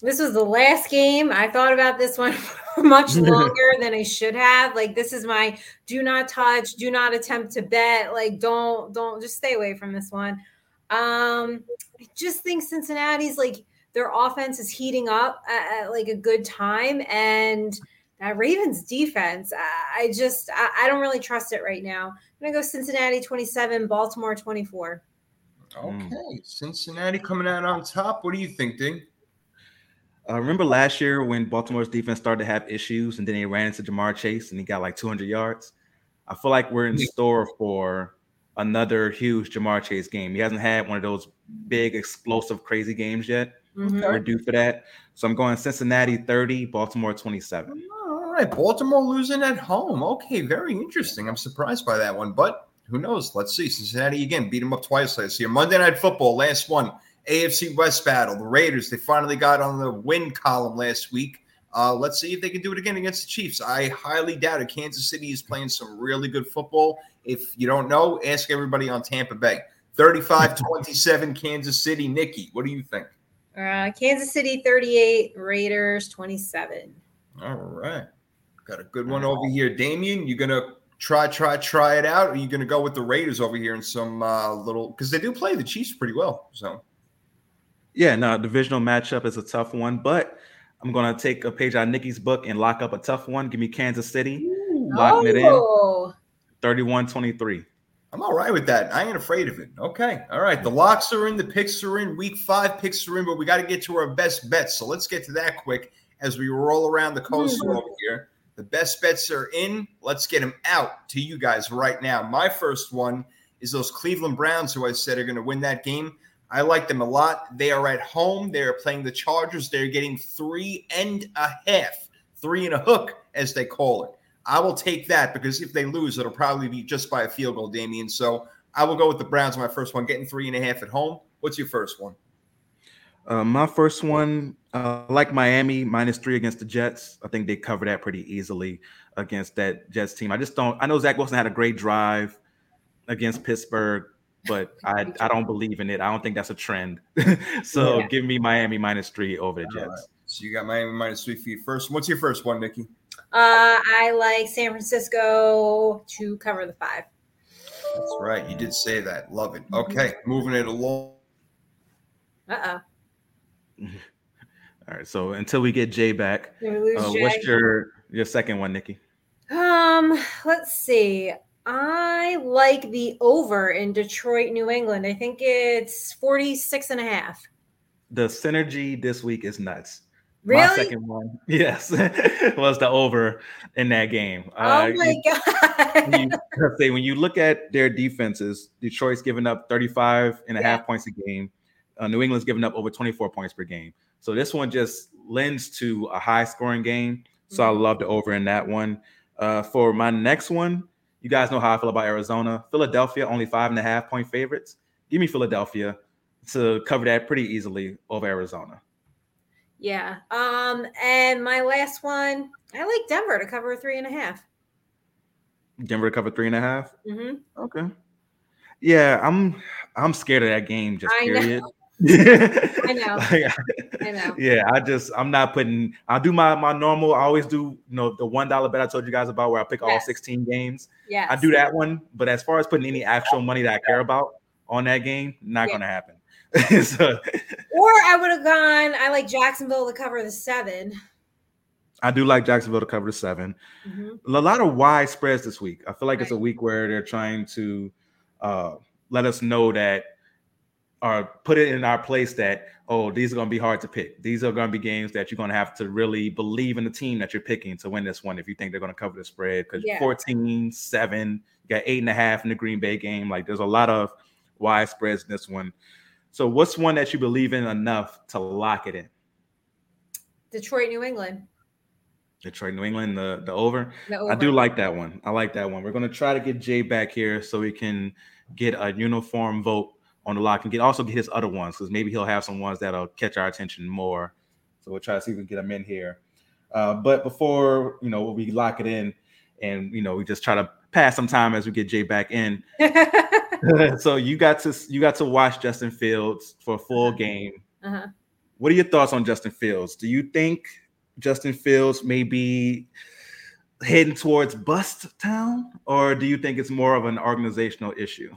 [SPEAKER 3] This was the last game. I thought about this one much longer than I should have. Like this is my do not touch, do not attempt to bet. Like don't don't just stay away from this one. Um I just think Cincinnati's like their offense is heating up at, at like a good time and that Ravens defense, I just I, I, don't really trust it right now. I'm gonna go Cincinnati 27, Baltimore 24.
[SPEAKER 2] Okay, mm. Cincinnati coming out on top. What do you think, Ding?
[SPEAKER 4] Uh, remember last year when Baltimore's defense started to have issues, and then they ran into Ja'Marr Chase and he got like 200 yards. I feel like we're in store for another huge Ja'Marr Chase game. He hasn't had one of those big, explosive, crazy games yet. Mm-hmm. We're due for that. So I'm going Cincinnati 30, Baltimore 27.
[SPEAKER 2] All right. Baltimore losing at home. Okay. Very interesting. I'm surprised by that one, but who knows? Let's see. Cincinnati again beat them up twice last year. Monday Night Football, last one. AFC West battle. The Raiders, they finally got on the win column last week. Uh, let's see if they can do it again against the Chiefs. I highly doubt it. Kansas City is playing some really good football. If you don't know, ask everybody on Tampa Bay. 35 27 Kansas City. Nikki, what do you think?
[SPEAKER 3] Uh, Kansas City 38, Raiders 27.
[SPEAKER 2] All right. Got a good one over here. Damien, you going to try, try, try it out? Or are you going to go with the Raiders over here in some uh, little because they do play the Chiefs pretty well. So
[SPEAKER 4] Yeah, no, divisional matchup is a tough one, but I'm gonna take a page out of Nikki's book and lock up a tough one. Give me Kansas City, locking it in
[SPEAKER 3] Oh,
[SPEAKER 4] 31-23.
[SPEAKER 2] I'm all right with that. I ain't afraid of it. Okay. All right. The locks are in, the picks are in, week five picks are in, but we got to get to our best bets. So let's get to that quick as we roll around the coast
[SPEAKER 3] Hmm.
[SPEAKER 2] over here. The best bets are in. Let's get them out to you guys right now. My first one is those Cleveland Browns, who I said are going to win that game. I like them a lot. They are at home. They are playing the Chargers. They're getting three and a half, three and a hook, as they call it. I will take that because if they lose, it'll probably be just by a field goal, Damien. So I will go with the Browns. My first one, getting three and a half at home. What's your first one?
[SPEAKER 4] Uh, my first one, uh, like Miami minus three against the Jets. I think they cover that pretty easily against that Jets team. I just don't. I know Zach Wilson had a great drive against Pittsburgh, but I I don't believe in it. I don't think that's a trend. so
[SPEAKER 3] Yeah.
[SPEAKER 4] give me Miami minus three over the Jets.
[SPEAKER 2] right. So you got Miami minus three for your first. What's your first one, Nikki?
[SPEAKER 3] Uh, I like San Francisco to cover the five.
[SPEAKER 2] That's right. You did say that. Love it. Okay, moving it along.
[SPEAKER 3] Uh oh.
[SPEAKER 4] All right. So until we get Jay back.
[SPEAKER 3] We lose
[SPEAKER 4] uh,
[SPEAKER 3] Jay.
[SPEAKER 4] what's your your second one, Nikki?
[SPEAKER 3] Um, let's see. I like the over in Detroit, New England. I think it's 46 and a half.
[SPEAKER 4] The synergy this week is nuts.
[SPEAKER 3] Really?
[SPEAKER 4] My second one, yes, was the over in that game.
[SPEAKER 3] oh
[SPEAKER 4] Uh,
[SPEAKER 3] my god.
[SPEAKER 4] you, say when you look at their defenses, Detroit's giving up 35 and a half points a game. Uh, New England's giving up over 24 points per game. So this one just lends to a high scoring game. So I
[SPEAKER 3] Mhm.
[SPEAKER 4] love the over in that one. Uh, for my next one, you guys know how I feel about Arizona. Philadelphia, only five and a half point favorites. Give me Philadelphia to cover that pretty easily over Arizona.
[SPEAKER 3] Yeah. Um, and my last one, I like Denver to cover three and a half.
[SPEAKER 4] Denver to cover three and a half.
[SPEAKER 3] Mhm.
[SPEAKER 4] Okay. Yeah, I'm I'm scared of that game. Just
[SPEAKER 3] I know.
[SPEAKER 4] period.
[SPEAKER 3] I know.
[SPEAKER 4] Like,
[SPEAKER 3] I know.
[SPEAKER 4] yeah, I just I'm not putting. I'll do my my normal. I always do you know the one dollar bet I told you guys about where I pick all 16 games.
[SPEAKER 3] Yeah,
[SPEAKER 4] I do that one, but as far as putting any actual money that I care about on that game, not
[SPEAKER 3] Yeah.
[SPEAKER 4] gonna happen. so
[SPEAKER 3] Or I would have gone, I like Jacksonville to cover the seven.
[SPEAKER 4] I do like Jacksonville to cover the seven.
[SPEAKER 3] Mhm.
[SPEAKER 4] a lot of wide spreads this week. I feel like it's a week where they're trying to uh, let us know that or put it in our place that oh these are going to be hard to pick. These are going to be games that you're going to have to really believe in the team that you're picking to win this one if you think they're going to cover the spread because
[SPEAKER 3] Yeah.
[SPEAKER 4] 14 7 you got eight and a half in the Green Bay game. Like there's a lot of wide spreads in this one. So what's one that you believe in enough to lock it in?
[SPEAKER 3] Detroit, New England.
[SPEAKER 4] Detroit, New England, the the over.
[SPEAKER 3] The
[SPEAKER 4] I do like that one. I like that one. We're gonna try to get Jay back here so we can get a uniform vote on the lock and get also get his other ones because maybe he'll have some ones that'll catch our attention more. So we'll try to see if we can get them in here. Uh, but before you know we lock it in, and you know we just try to pass some time as we get Jay back in. so you got to you got to watch Justin Fields for a full game.
[SPEAKER 3] Uh-huh.
[SPEAKER 4] What are your thoughts on Justin Fields? Do you think Justin Fields may be heading towards bust town, or do you think it's more of an organizational issue?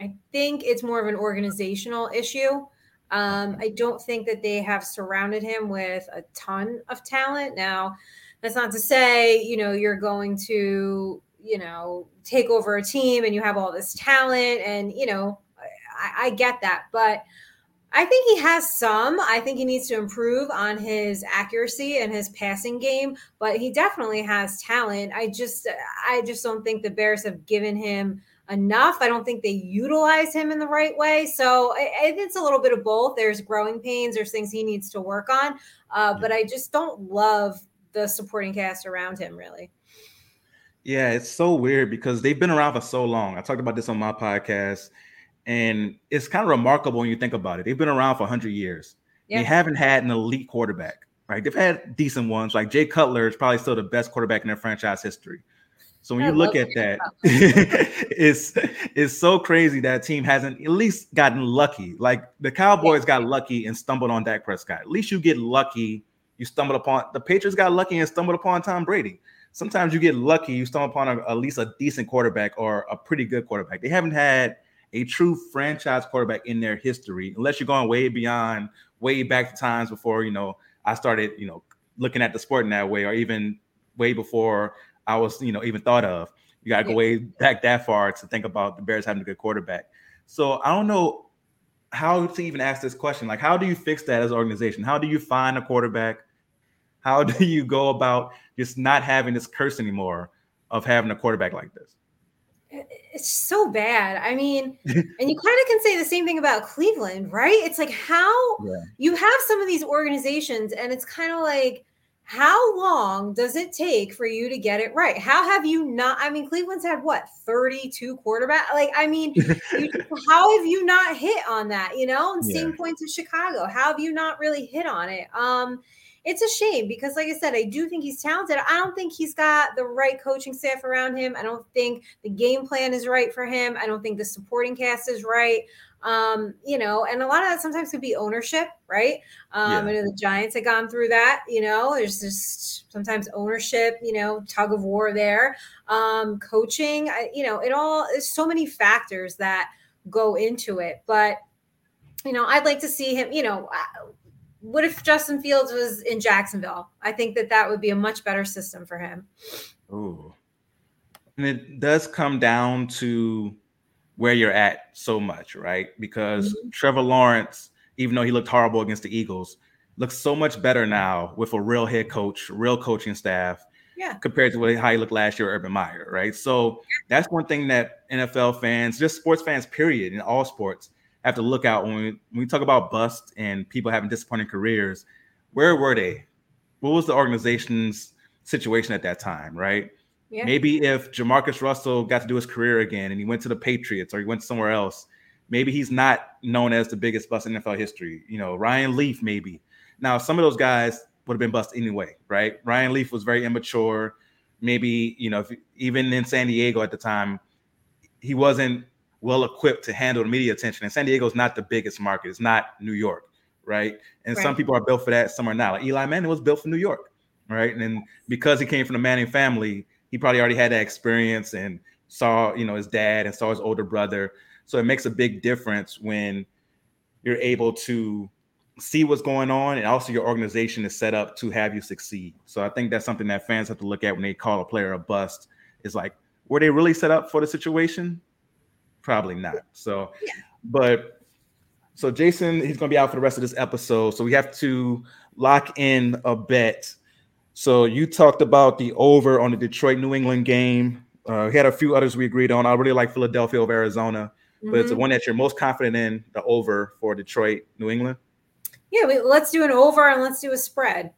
[SPEAKER 3] I think it's more of an organizational issue. Um, I don't think that they have surrounded him with a ton of talent. Now, that's not to say, you know, you're going to, you know, take over a team and you have all this talent, and you know, I, I get that, but I think he has some. I think he needs to improve on his accuracy and his passing game, but he definitely has talent. I just, I just don't think the Bears have given him enough. I don't think they utilize him in the right way. So I, I think it's a little bit of both. There's growing pains, there's things he needs to work on. Uh, but I just don't love the supporting cast around him, really.
[SPEAKER 4] Yeah, it's so weird because they've been around for so long. I talked about this on my podcast, and it's kind of remarkable when you think about it. They've been around for 100 years.
[SPEAKER 3] Yeah.
[SPEAKER 4] They haven't had an elite quarterback, right? They've had decent ones. Like Jay Cutler is probably still the best quarterback in their franchise history. So when
[SPEAKER 3] I
[SPEAKER 4] you look at that, it's it's so crazy that a team hasn't at least gotten lucky. Like the Cowboys got lucky and stumbled on Dak Prescott. At least you get lucky. You stumbled upon the Patriots got lucky and stumbled upon Tom Brady. Sometimes you get lucky, you stumble upon a, at least a decent quarterback or a pretty good quarterback. They haven't had a true franchise quarterback in their history, unless you're going way beyond, way back to times before you know I started, you know, looking at the sport in that way, or even way before I was, you know, even thought of. You got to go way back that far to think about the Bears having a good quarterback. So I don't know how to even ask this question. Like, how do you fix that as an organization? How do you find a quarterback? How do you go about just not having this curse anymore of having a quarterback like this?
[SPEAKER 3] It's so bad. I mean, and you kind of can say the same thing about Cleveland, right? It's like how yeah. you have some of these organizations, and it's kind of like, how long does it take for you to get it right? How have you not? I mean, Cleveland's had what 32 quarterback? Like, I mean, you, how have you not hit on that? You know, and yeah. same points in Chicago. How have you not really hit on it? Um, it's a shame because, like I said, I do think he's talented. I don't think he's got the right coaching staff around him. I don't think the game plan is right for him. I don't think the supporting cast is right. Um, you know, and a lot of that sometimes could be ownership, right? Um, yeah. the Giants had gone through that, you know, there's just sometimes ownership, you know, tug of war there. Um, coaching, I, you know, it all, there's so many factors that go into it. But, you know, I'd like to see him, you know, what if Justin Fields was in Jacksonville? I think that that would be a much better system for him.
[SPEAKER 4] Oh, and it does come down to where you're at so much, right? Because mm-hmm. Trevor Lawrence, even though he looked horrible against the Eagles, looks so much better now with a real head coach, real coaching staff.
[SPEAKER 3] Yeah.
[SPEAKER 4] Compared to how he looked last year, Urban Meyer, right? So that's one thing that NFL fans, just sports fans, period, in all sports, have to look out when we, when we talk about bust and people having disappointing careers. Where were they? What was the organization's situation at that time, right? Yeah. Maybe if Jamarcus Russell got to do his career again and he went to the Patriots or he went somewhere else, maybe he's not known as the biggest bust in NFL history. You know, Ryan Leaf, maybe. Now, some of those guys would have been bust anyway, right? Ryan Leaf was very immature. Maybe, you know, if, even in San Diego at the time, he wasn't well equipped to handle the media attention. And San Diego is not the biggest market. It's not New York, right? And right. some people are built for that, some are not. Like Eli Manning was built for New York, right? And then because he came from the Manning family, he probably already had that experience and saw, you know, his dad and saw his older brother. So it makes a big difference when you're able to see what's going on and also your organization is set up to have you succeed. So I think that's something that fans have to look at when they call a player a bust. Is like, were they really set up for the situation? Probably not. So, yeah. but so Jason, he's going to be out for the rest of this episode. So we have to lock in a bet. So you talked about the over on the Detroit New England game. Uh, we had a few others we agreed on. I really like Philadelphia over Arizona, mm-hmm. but it's the mm-hmm. one that you're most confident in the over for Detroit New England.
[SPEAKER 3] Yeah, we, let's do an over and let's do a spread.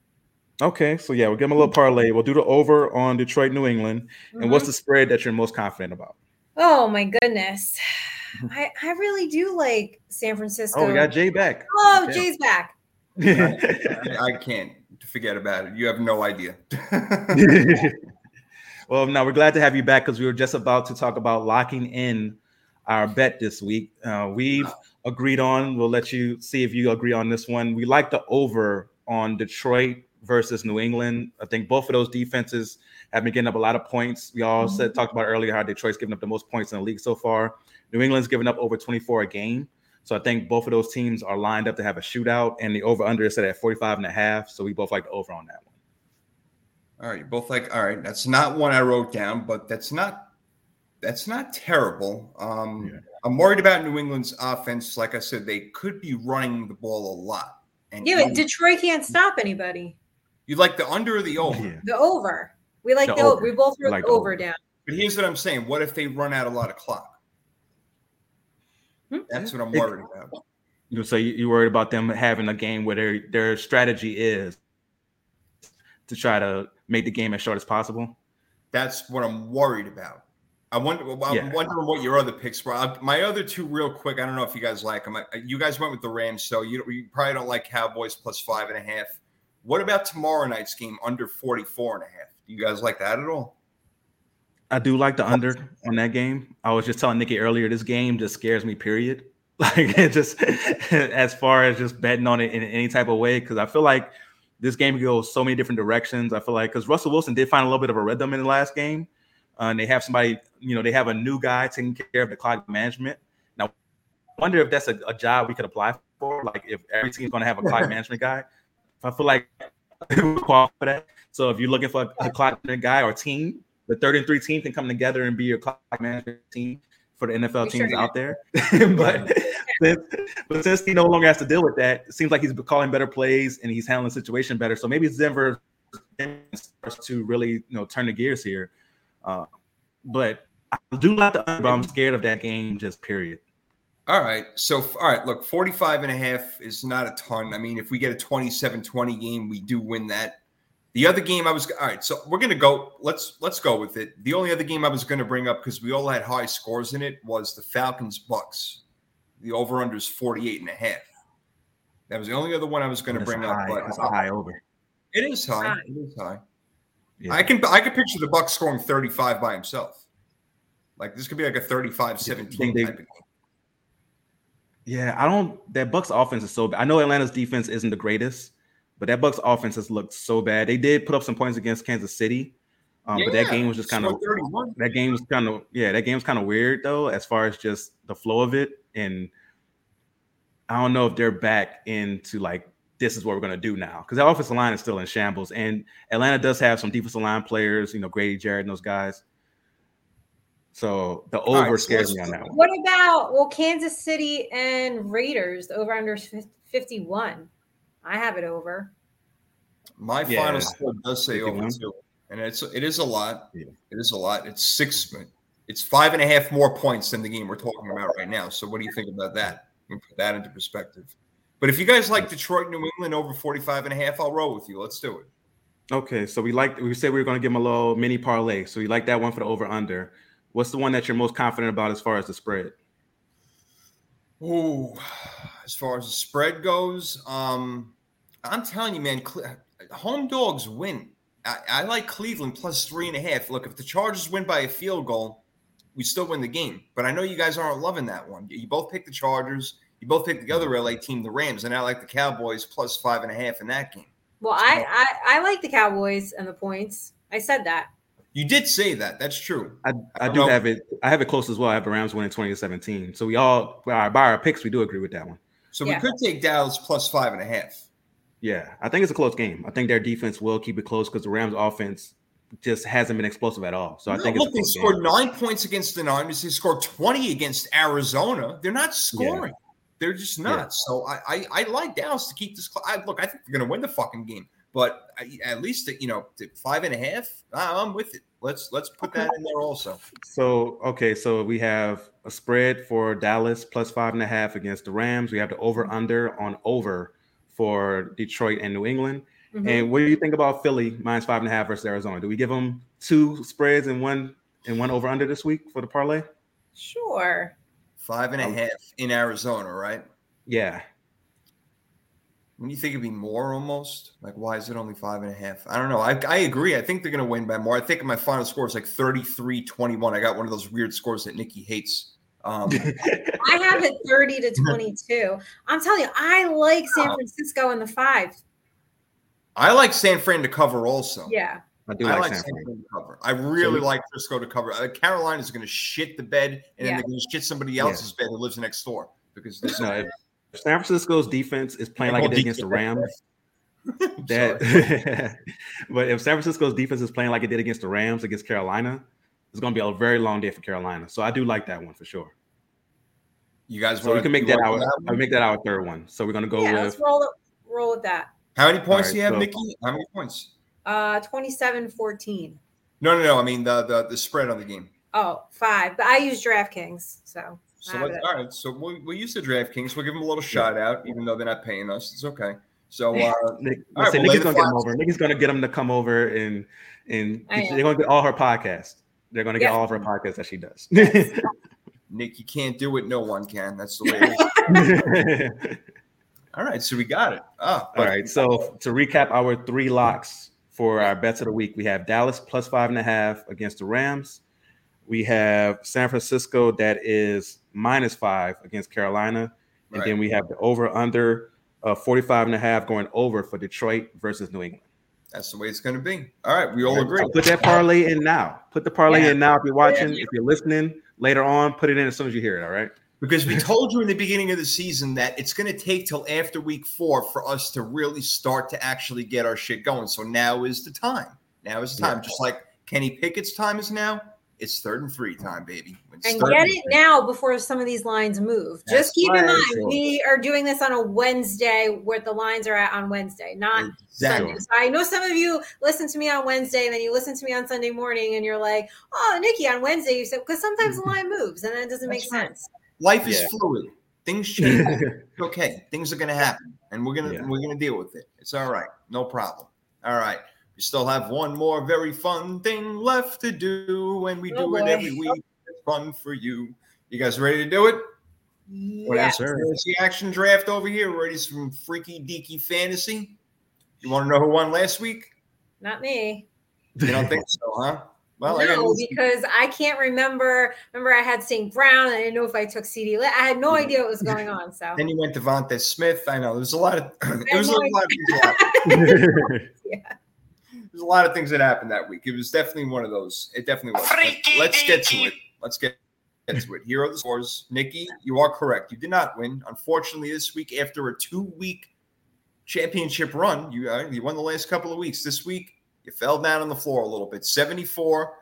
[SPEAKER 4] Okay, so yeah, we'll give them a little parlay. We'll do the over on Detroit New England. Mm-hmm. And what's mm-hmm. the spread that you're most confident about?
[SPEAKER 3] Oh my goodness. I, I really do like San Francisco.
[SPEAKER 4] Oh, we got Jay back.
[SPEAKER 3] Oh, Jay's back.
[SPEAKER 2] I, I, can't forget about it. You have no idea.
[SPEAKER 4] well, now we're glad to have you back because we were just about to talk about locking in our bet this week. Uh, we've agreed on, we'll let you see if you agree on this one. We like the over on Detroit versus New England. I think both of those defenses have been getting up a lot of points. We all said talked about earlier how Detroit's given up the most points in the league so far. New England's given up over 24 a game. So I think both of those teams are lined up to have a shootout, and the over under is set at 45 and a half. So we both like the over on that one.
[SPEAKER 2] All right, both like all right. That's not one I wrote down, but that's not that's not terrible. Um, yeah. I'm worried about New England's offense. Like I said, they could be running the ball a lot.
[SPEAKER 3] And yeah, but Detroit can't stop anybody.
[SPEAKER 2] You like the under or the over? Yeah.
[SPEAKER 3] The over. We like the, the over. We both wrote like the over, over down.
[SPEAKER 2] But here's what I'm saying: What if they run out a lot of clock? Mm-hmm. That's what I'm worried about.
[SPEAKER 4] You know, so you are worried about them having a game where their their strategy is to try to make the game as short as possible.
[SPEAKER 2] That's what I'm worried about. I wonder. I'm yeah. wondering what your other picks were. My other two, real quick. I don't know if you guys like them. You guys went with the Rams, so you, you probably don't like Cowboys plus five and a half. What about tomorrow night's game under 44 and a half? You guys like that at all?
[SPEAKER 4] I do like the under on that game. I was just telling Nikki earlier, this game just scares me, period. Like it just as far as just betting on it in any type of way, because I feel like this game could go so many different directions. I feel like because Russell Wilson did find a little bit of a rhythm in the last game, uh, and they have somebody, you know, they have a new guy taking care of the clock management. Now, I wonder if that's a, a job we could apply for. Like, if every team's going to have a clock management guy, I feel like we qualify for that. So, if you're looking for a, a clock management guy or team, the third and three team can come together and be your clock management team for the NFL teams
[SPEAKER 3] sure
[SPEAKER 4] out there. but since, but since he no longer has to deal with that, it seems like he's calling better plays and he's handling the situation better. So maybe Denver starts to really you know turn the gears here. Uh, but I do like the under, but I'm scared of that game, just period.
[SPEAKER 2] All right. So, all right. Look, 45 and a half is not a ton. I mean, if we get a 27 20 game, we do win that. The other game I was all right, so we're gonna go. Let's let's go with it. The only other game I was gonna bring up because we all had high scores in it was the Falcons Bucks. The over under is 48 and a half. That was the only other one I was gonna
[SPEAKER 4] That's
[SPEAKER 2] bring
[SPEAKER 4] a
[SPEAKER 2] up,
[SPEAKER 4] high,
[SPEAKER 2] but
[SPEAKER 4] that's a high over.
[SPEAKER 2] it is high.
[SPEAKER 3] High.
[SPEAKER 2] It is high.
[SPEAKER 4] Yeah.
[SPEAKER 2] I can I can picture the Bucks scoring 35 by himself. Like this could be like a 35 17
[SPEAKER 4] Think
[SPEAKER 2] type of game.
[SPEAKER 4] Yeah, I don't. That Bucks offense is so bad. I know Atlanta's defense isn't the greatest, but that Bucks offense has looked so bad. They did put up some points against Kansas City, um, but that game was just kind of that game was kind of yeah, that game's kind of weird though, as far as just the flow of it. And I don't know if they're back into like this is what we're gonna do now because the offensive line is still in shambles, and Atlanta does have some defensive line players, you know, Grady Jarrett and those guys. So the over
[SPEAKER 2] so
[SPEAKER 4] scares me on that one.
[SPEAKER 3] What about well, Kansas City and Raiders? Over under fifty-one. I have it over.
[SPEAKER 2] My
[SPEAKER 4] Yeah.
[SPEAKER 2] final score does say over
[SPEAKER 4] 51.
[SPEAKER 2] two, and it's it is a lot.
[SPEAKER 4] Yeah.
[SPEAKER 2] It is a lot. It's six. It's five and a half more points than the game we're talking about right now. So what do you think about that? You can put that into perspective. But if you guys like Detroit, New England over 45 and a half, I'll roll with you. Let's do it.
[SPEAKER 4] Okay, so we like we said we were going to give them a little mini parlay. So we like that one for the over under. What's the one that you're most confident about as far as the spread?
[SPEAKER 2] Ooh, as far as the spread goes, um, I'm telling you, man, home dogs win. I, I like Cleveland plus three and a half. Look, if the Chargers win by a field goal, we still win the game. But I know you guys aren't loving that one. You both picked the Chargers. You both picked the other LA team, the Rams, and I like the Cowboys plus five and a half in that game.
[SPEAKER 3] Well, I, I I like the Cowboys and the points. I said that.
[SPEAKER 2] You did say that. That's true.
[SPEAKER 4] I, I
[SPEAKER 2] don't
[SPEAKER 4] do
[SPEAKER 2] know.
[SPEAKER 4] have it. I have it close as well. I have the Rams winning 2017. So we all by our, by our picks, we do agree with that one.
[SPEAKER 2] So
[SPEAKER 3] Yeah.
[SPEAKER 2] we could take Dallas plus five and a half.
[SPEAKER 4] Yeah, I think it's a close game. I think their defense will keep it close because the Rams' offense just hasn't been explosive at all. So I
[SPEAKER 2] No,
[SPEAKER 4] think
[SPEAKER 2] look, they
[SPEAKER 4] close game.
[SPEAKER 2] scored nine points against the Niners. They scored 20 against Arizona. They're not scoring. They're just not.
[SPEAKER 4] Yeah.
[SPEAKER 2] So I, I, I like Dallas to keep this. cl- I, look, I think they're going to win the fucking game. But I, at least you know five and a half. I- I'm with it. Let's let's put that in there also.
[SPEAKER 4] So okay, so we have a spread for Dallas plus five and a half against the Rams. We have the over under on over for Detroit and New England.
[SPEAKER 3] Mhm.
[SPEAKER 4] And what do you think about Philly minus five and a half versus Arizona? Do we give them two spreads and one and one over under this week for the parlay?
[SPEAKER 3] Sure.
[SPEAKER 2] Five and a
[SPEAKER 4] Um,
[SPEAKER 2] half in Arizona, right?
[SPEAKER 4] Yeah,
[SPEAKER 2] When you think it'd be more almost, like why is it only five and a half? I don't know. I, I agree. I think they're going to win by more. I think my final score is like 33 21. I got one of those weird scores that Nikki hates. Um,
[SPEAKER 3] I have it 30 to 22. I'm telling you, I like San Francisco in the five.
[SPEAKER 2] I like San Fran to cover also.
[SPEAKER 3] Yeah.
[SPEAKER 4] I do
[SPEAKER 2] I
[SPEAKER 4] like
[SPEAKER 2] like
[SPEAKER 4] San
[SPEAKER 2] San
[SPEAKER 4] Fran.
[SPEAKER 2] Fran to cover. I really
[SPEAKER 4] So-
[SPEAKER 2] like Frisco to cover. Uh, Carolina is going to shit the bed, and then they're going to shit somebody else's bed who lives next door because this.
[SPEAKER 4] No, if if San Francisco's defense is playing like it did against the Rams,
[SPEAKER 2] that
[SPEAKER 4] that but if San Francisco's defense is playing like it did against the Rams against Carolina, it's going to be a very long day for Carolina. So I do like that one for sure.
[SPEAKER 2] you guys
[SPEAKER 4] So we can make that our
[SPEAKER 2] one?
[SPEAKER 4] I make that our third one. So we're going to go
[SPEAKER 3] yeah, let's
[SPEAKER 4] with
[SPEAKER 3] roll roll with that.
[SPEAKER 2] How many points
[SPEAKER 4] All
[SPEAKER 2] do you have,
[SPEAKER 4] so-
[SPEAKER 2] Nikki? How many points?
[SPEAKER 3] Uh 27 14.
[SPEAKER 2] No, no, no. I mean the the, the spread on the game.
[SPEAKER 3] Oh, five. But I use DraftKings. So
[SPEAKER 2] So let's, all right. So we'll, we'll use the DraftKings. We'll give them a little shout out, even though they're not paying us. It's okay. So uh,
[SPEAKER 4] Nick.
[SPEAKER 2] All right,
[SPEAKER 4] say
[SPEAKER 2] well, lay
[SPEAKER 4] Nikki's going to get them over. Nikki's going to get them to come over and and they're going to get all her podcasts. They're going to get
[SPEAKER 3] Yeah.
[SPEAKER 4] all of her podcasts that she does.
[SPEAKER 2] Nick, you can't do it. No one can. That's the way it is. all right. So we got it. Ah,
[SPEAKER 4] All right. So to recap our three locks for our bets of the week, we have Dallas plus five and a half against the Rams. We have San Francisco that is minus five against Carolina. And
[SPEAKER 2] Right.
[SPEAKER 4] then we have the over under uh, 45 and a half going over for Detroit versus New England.
[SPEAKER 2] That's the way it's going to be. All right, we all agree.
[SPEAKER 4] So put that parlay in now. Put the parlay
[SPEAKER 3] Yeah.
[SPEAKER 4] in now if you're watching. If you're listening later on, put it in as soon as you hear it. All right.
[SPEAKER 2] Because we told you in the beginning of the season that it's going to take till after week four for us to really start to actually get our shit going. So now is the time. Now is the time. Just like Kenny Pickett's time is now. It's third and three time, baby. It's
[SPEAKER 3] And get
[SPEAKER 2] and
[SPEAKER 3] it
[SPEAKER 2] three.
[SPEAKER 3] now before some of these lines move.
[SPEAKER 2] That's
[SPEAKER 3] Just keep in
[SPEAKER 2] right.
[SPEAKER 3] mind, we are doing this on a Wednesday where the lines are at on Wednesday, not
[SPEAKER 2] Exactly.
[SPEAKER 3] Sunday. So I know some of you listen to me on Wednesday, and then you listen to me on Sunday morning, and you're like, "Oh, Nikki, on Wednesday you said," because sometimes the mm-hmm. line moves, and then it doesn't make
[SPEAKER 2] right.
[SPEAKER 3] sense.
[SPEAKER 2] Life is
[SPEAKER 4] Yeah.
[SPEAKER 2] fluid. Things change. Okay. Things are going to happen, and we're gonna
[SPEAKER 4] Yeah.
[SPEAKER 2] we're gonna deal with it. It's all right. No problem. All right. We still have one more very fun thing left to do, and we
[SPEAKER 3] Oh,
[SPEAKER 2] do it every week. It's fun for you. You guys ready to do it? What
[SPEAKER 3] Yeah.
[SPEAKER 2] else? Fantasy action draft over here. Ready some freaky deaky fantasy? You want to know who won last week?
[SPEAKER 3] Not me.
[SPEAKER 2] You don't think so, huh? Well,
[SPEAKER 3] no,
[SPEAKER 2] news.
[SPEAKER 3] because I can't remember. Remember, I had St. Brown. I didn't know if I took CD. I had no mm-hmm. idea what was going on. So
[SPEAKER 2] then you went DeVonta Smith. I know there's a lot of it
[SPEAKER 3] had
[SPEAKER 2] was a
[SPEAKER 3] no
[SPEAKER 2] lot of happened.
[SPEAKER 3] yeah.
[SPEAKER 2] There's a lot of things that happened that week. It was definitely one of those. It definitely was. But
[SPEAKER 5] Freaky
[SPEAKER 2] let's get to it. Let's get get to it. Here are the scores. Nikki, you are correct. You did not win. Unfortunately, this week after a two-week championship run, you uh, you won the last couple of weeks. This week, you fell down on the floor a little bit. 74.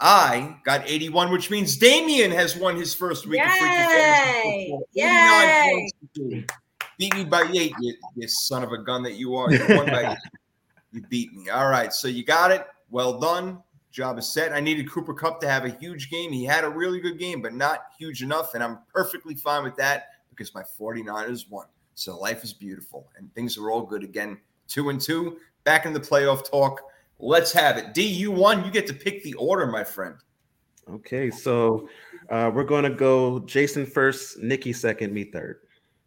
[SPEAKER 2] I got 81, which means Damien has won his first week of freaking fantasy
[SPEAKER 3] Yay!
[SPEAKER 2] football.
[SPEAKER 3] Yay!
[SPEAKER 2] 89 points. Beat me by eight, you, you son of a gun that you are. You won by eight. You beat me. All right. So you got it. Well done. Job is set. I needed Cooper Kupp to have a huge game. He had a really good game, but not huge enough. And I'm perfectly fine with that because my 49ers won. So life is beautiful and things are all good again. Two and two. Back in the playoff talk. Let's have it. D, you won. You get to pick the order, my friend.
[SPEAKER 4] Okay, so uh, we're going to go Jason first, Nikki second, me third.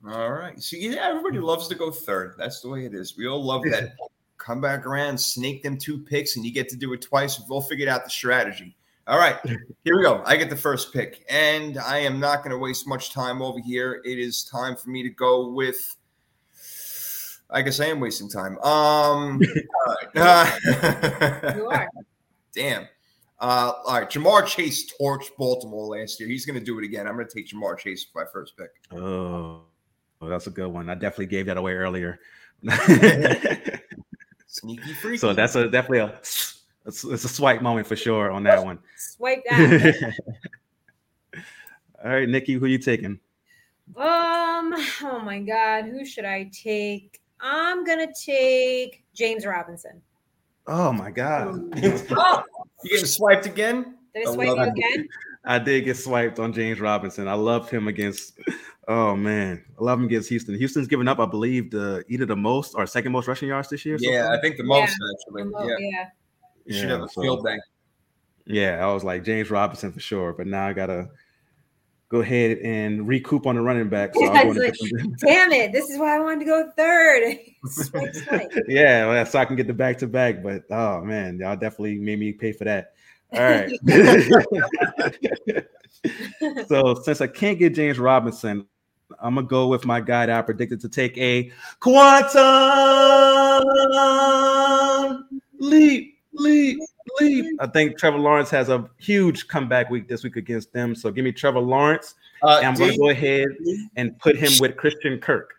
[SPEAKER 2] All right. See, yeah, everybody loves to go third. That's the way it is. We all love that. Come back around, snake them two picks, and you get to do it twice. We'll figure out the strategy. All right. Here we go. I get the first pick, and I am not going to waste much time over here. It is time for me to go with. I guess I am wasting time. Um. Uh,
[SPEAKER 3] You are.
[SPEAKER 2] Damn. Uh, all right. Ja'Marr Chase torched Baltimore last year. He's going to do it again. I'm going to take Ja'Marr Chase for my first pick.
[SPEAKER 4] Oh, well, that's a good one. I definitely gave that away earlier.
[SPEAKER 2] Sneaky freaky.
[SPEAKER 4] so that's a definitely a it's, it's a swipe moment for sure on that one.
[SPEAKER 3] Swipe that.
[SPEAKER 4] All right, Nikki, who are you taking?
[SPEAKER 3] um. Oh my God. Who should I take? I'm gonna take James Robinson.
[SPEAKER 4] Oh my god,
[SPEAKER 3] Oh,
[SPEAKER 2] You getting swiped again?
[SPEAKER 3] did I
[SPEAKER 2] I
[SPEAKER 3] swipe
[SPEAKER 2] love
[SPEAKER 3] you again?
[SPEAKER 4] I did get swiped on James Robinson. I loved him against. Oh man, I love him against Houston. Houston's given up, I believe, the either the most or second most rushing yards this year.
[SPEAKER 2] Yeah,
[SPEAKER 4] far.
[SPEAKER 2] I think the
[SPEAKER 3] Yeah.
[SPEAKER 2] most actually.
[SPEAKER 3] Remote,
[SPEAKER 2] Yeah,
[SPEAKER 3] yeah.
[SPEAKER 2] you should
[SPEAKER 4] Yeah,
[SPEAKER 2] have a
[SPEAKER 4] so-
[SPEAKER 2] field day.
[SPEAKER 4] Yeah, I was like James Robinson for sure, but now I gotta go ahead and recoup on the running back. So
[SPEAKER 3] Yeah,
[SPEAKER 4] I'm going
[SPEAKER 3] it's
[SPEAKER 4] to get them-
[SPEAKER 3] Damn it! This is why I wanted to go third. swipe, swipe.
[SPEAKER 4] yeah, well, so I can get the back to back. But oh man, y'all definitely made me pay for that. All right. so since I can't get James Robinson, I'm gonna go with my guy that I predicted to take a quantum leap, leap, leap. I think Trevor Lawrence has a huge comeback week this week against them. So give me Trevor Lawrence,
[SPEAKER 2] Uh,
[SPEAKER 4] and I'm gonna go ahead and put him with Christian Kirk.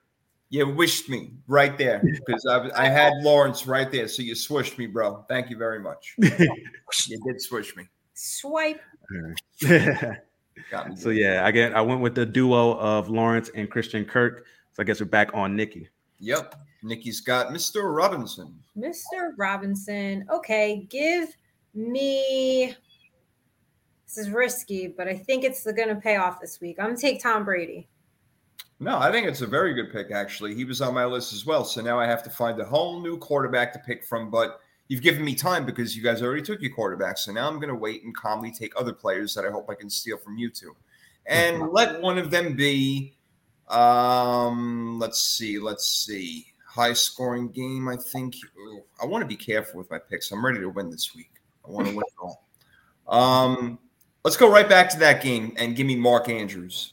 [SPEAKER 2] You wished me right there because I, I had Lawrence right there. So you swished me, bro. Thank you very much. you did swish me.
[SPEAKER 3] Swipe.
[SPEAKER 2] Got me.
[SPEAKER 4] So yeah, I get I went with the duo of Lawrence and Christian Kirk. So I guess we're back on Nikki.
[SPEAKER 2] Yep. Nikki's got Mr. Robinson.
[SPEAKER 3] Mr. Robinson. Okay, give me. This is risky, but I think it's going to pay off this week. I'm going to take Tom Brady.
[SPEAKER 2] No, I think it's a very good pick, actually. He was on my list as well. So now I have to find a whole new quarterback to pick from. But you've given me time because you guys already took your quarterback. So now I'm going to wait and calmly take other players that I hope I can steal from you two. And let one of them be, um, let's see, let's see. High scoring game, I think. Ooh, I want to be careful with my picks. I'm ready to win this week. I want to win it all. Um, let's go right back to that game and give me Mark Andrews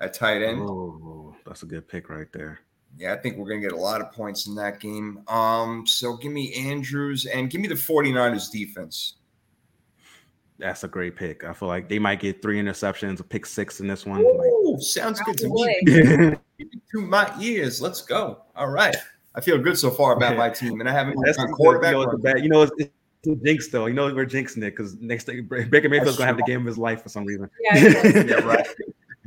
[SPEAKER 2] at tight end.
[SPEAKER 4] Oh, that's a good pick right there.
[SPEAKER 2] Yeah, I think we're going to get a lot of points in that game. Um, so give me Andrews and give me the 49ers defense.
[SPEAKER 4] That's a great pick. I feel like they might get three interceptions, a pick six in this one.
[SPEAKER 2] Ooh, sounds good to me. to my ears. Let's go. All right. I feel good so far about my team, and I haven't
[SPEAKER 4] That's
[SPEAKER 2] done quarterback.
[SPEAKER 4] You know, it's bad, you know, it's, it's a jinx though. You know, we're jinxing it because next thing Baker Mayfield's gonna have the game of his life for some reason.
[SPEAKER 3] Yeah,
[SPEAKER 2] yeah, right.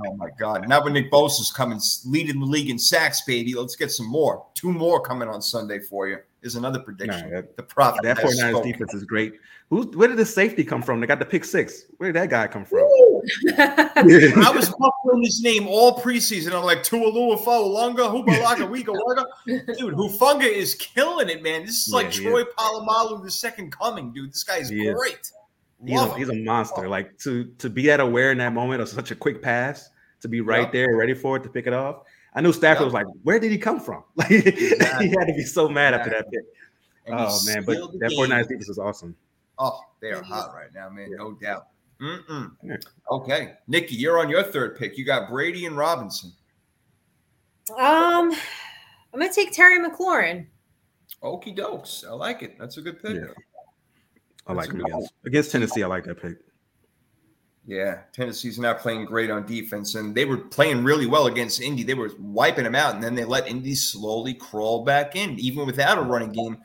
[SPEAKER 2] Oh my God! Now when Nick Bosa's coming, leading the league in sacks, baby. Let's get some more. Two more coming on Sunday for you. Is another prediction.
[SPEAKER 4] Nah, that,
[SPEAKER 2] the prophet.
[SPEAKER 4] That
[SPEAKER 2] has
[SPEAKER 4] 49ers defense is great. Who? Where did the safety come from? They got the pick six. Where did that guy come from?
[SPEAKER 2] I was buffering his name all preseason. I'm like Tualua Faulunga, Hubalaga, Wika Waga. Dude, Hufanga is killing it, man. This is like
[SPEAKER 4] he
[SPEAKER 2] Troy Polamalu, the second coming, dude. This guy is
[SPEAKER 4] He is.
[SPEAKER 2] Great.
[SPEAKER 4] He's a, he's a monster. Like to to be that aware in that moment of such a quick pass, to be right
[SPEAKER 2] Yep.
[SPEAKER 4] there, ready for it to pick it off. I knew Stafford
[SPEAKER 2] Yep.
[SPEAKER 4] was like, "Where did he come from?" Like
[SPEAKER 2] Exactly.
[SPEAKER 4] he had to be so mad after that pick.
[SPEAKER 2] And
[SPEAKER 4] Oh man, but that
[SPEAKER 2] game.
[SPEAKER 4] 49ers defense is awesome.
[SPEAKER 2] Oh, they are hot right now, man.
[SPEAKER 4] Yeah.
[SPEAKER 2] No doubt.
[SPEAKER 4] Yeah.
[SPEAKER 2] Okay, Nikki, you're on your third pick. You got Brady and Robinson.
[SPEAKER 3] Um, I'm gonna take Terry McLaurin.
[SPEAKER 2] Okie dokes. I like it. That's a good pick.
[SPEAKER 4] Yeah. I like him against against Tennessee. I like that pick.
[SPEAKER 2] Yeah, Tennessee's not playing great on defense, and they were playing really well against Indy. They were wiping them out, and then they let Indy slowly crawl back in, even without a running game.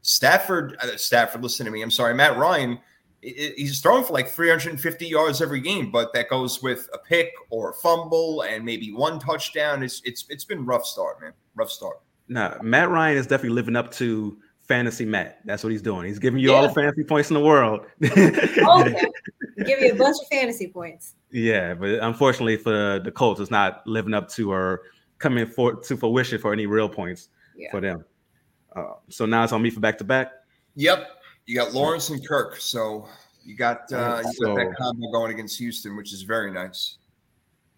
[SPEAKER 2] Stafford, uh, Stafford, listen to me. I'm sorry, Matt Ryan. He's throwing for like 350 yards every game, but that goes with a pick or a fumble and maybe one touchdown. It's it's it's been rough start, man. Rough start.
[SPEAKER 4] Nah, Matt Ryan is definitely living up to fantasy Matt. That's what he's doing. He's giving you all the fantasy points in the world.
[SPEAKER 3] Okay, give you a bunch of fantasy points.
[SPEAKER 4] Yeah, but unfortunately for the Colts, it's not living up to or coming for to fruition for any real points
[SPEAKER 3] Yeah.
[SPEAKER 4] for them. Uh, so now it's on me for back to back.
[SPEAKER 2] Yep, you got Lawrence and Kirk, so you got uh, you got that combo going against Houston, which is very nice.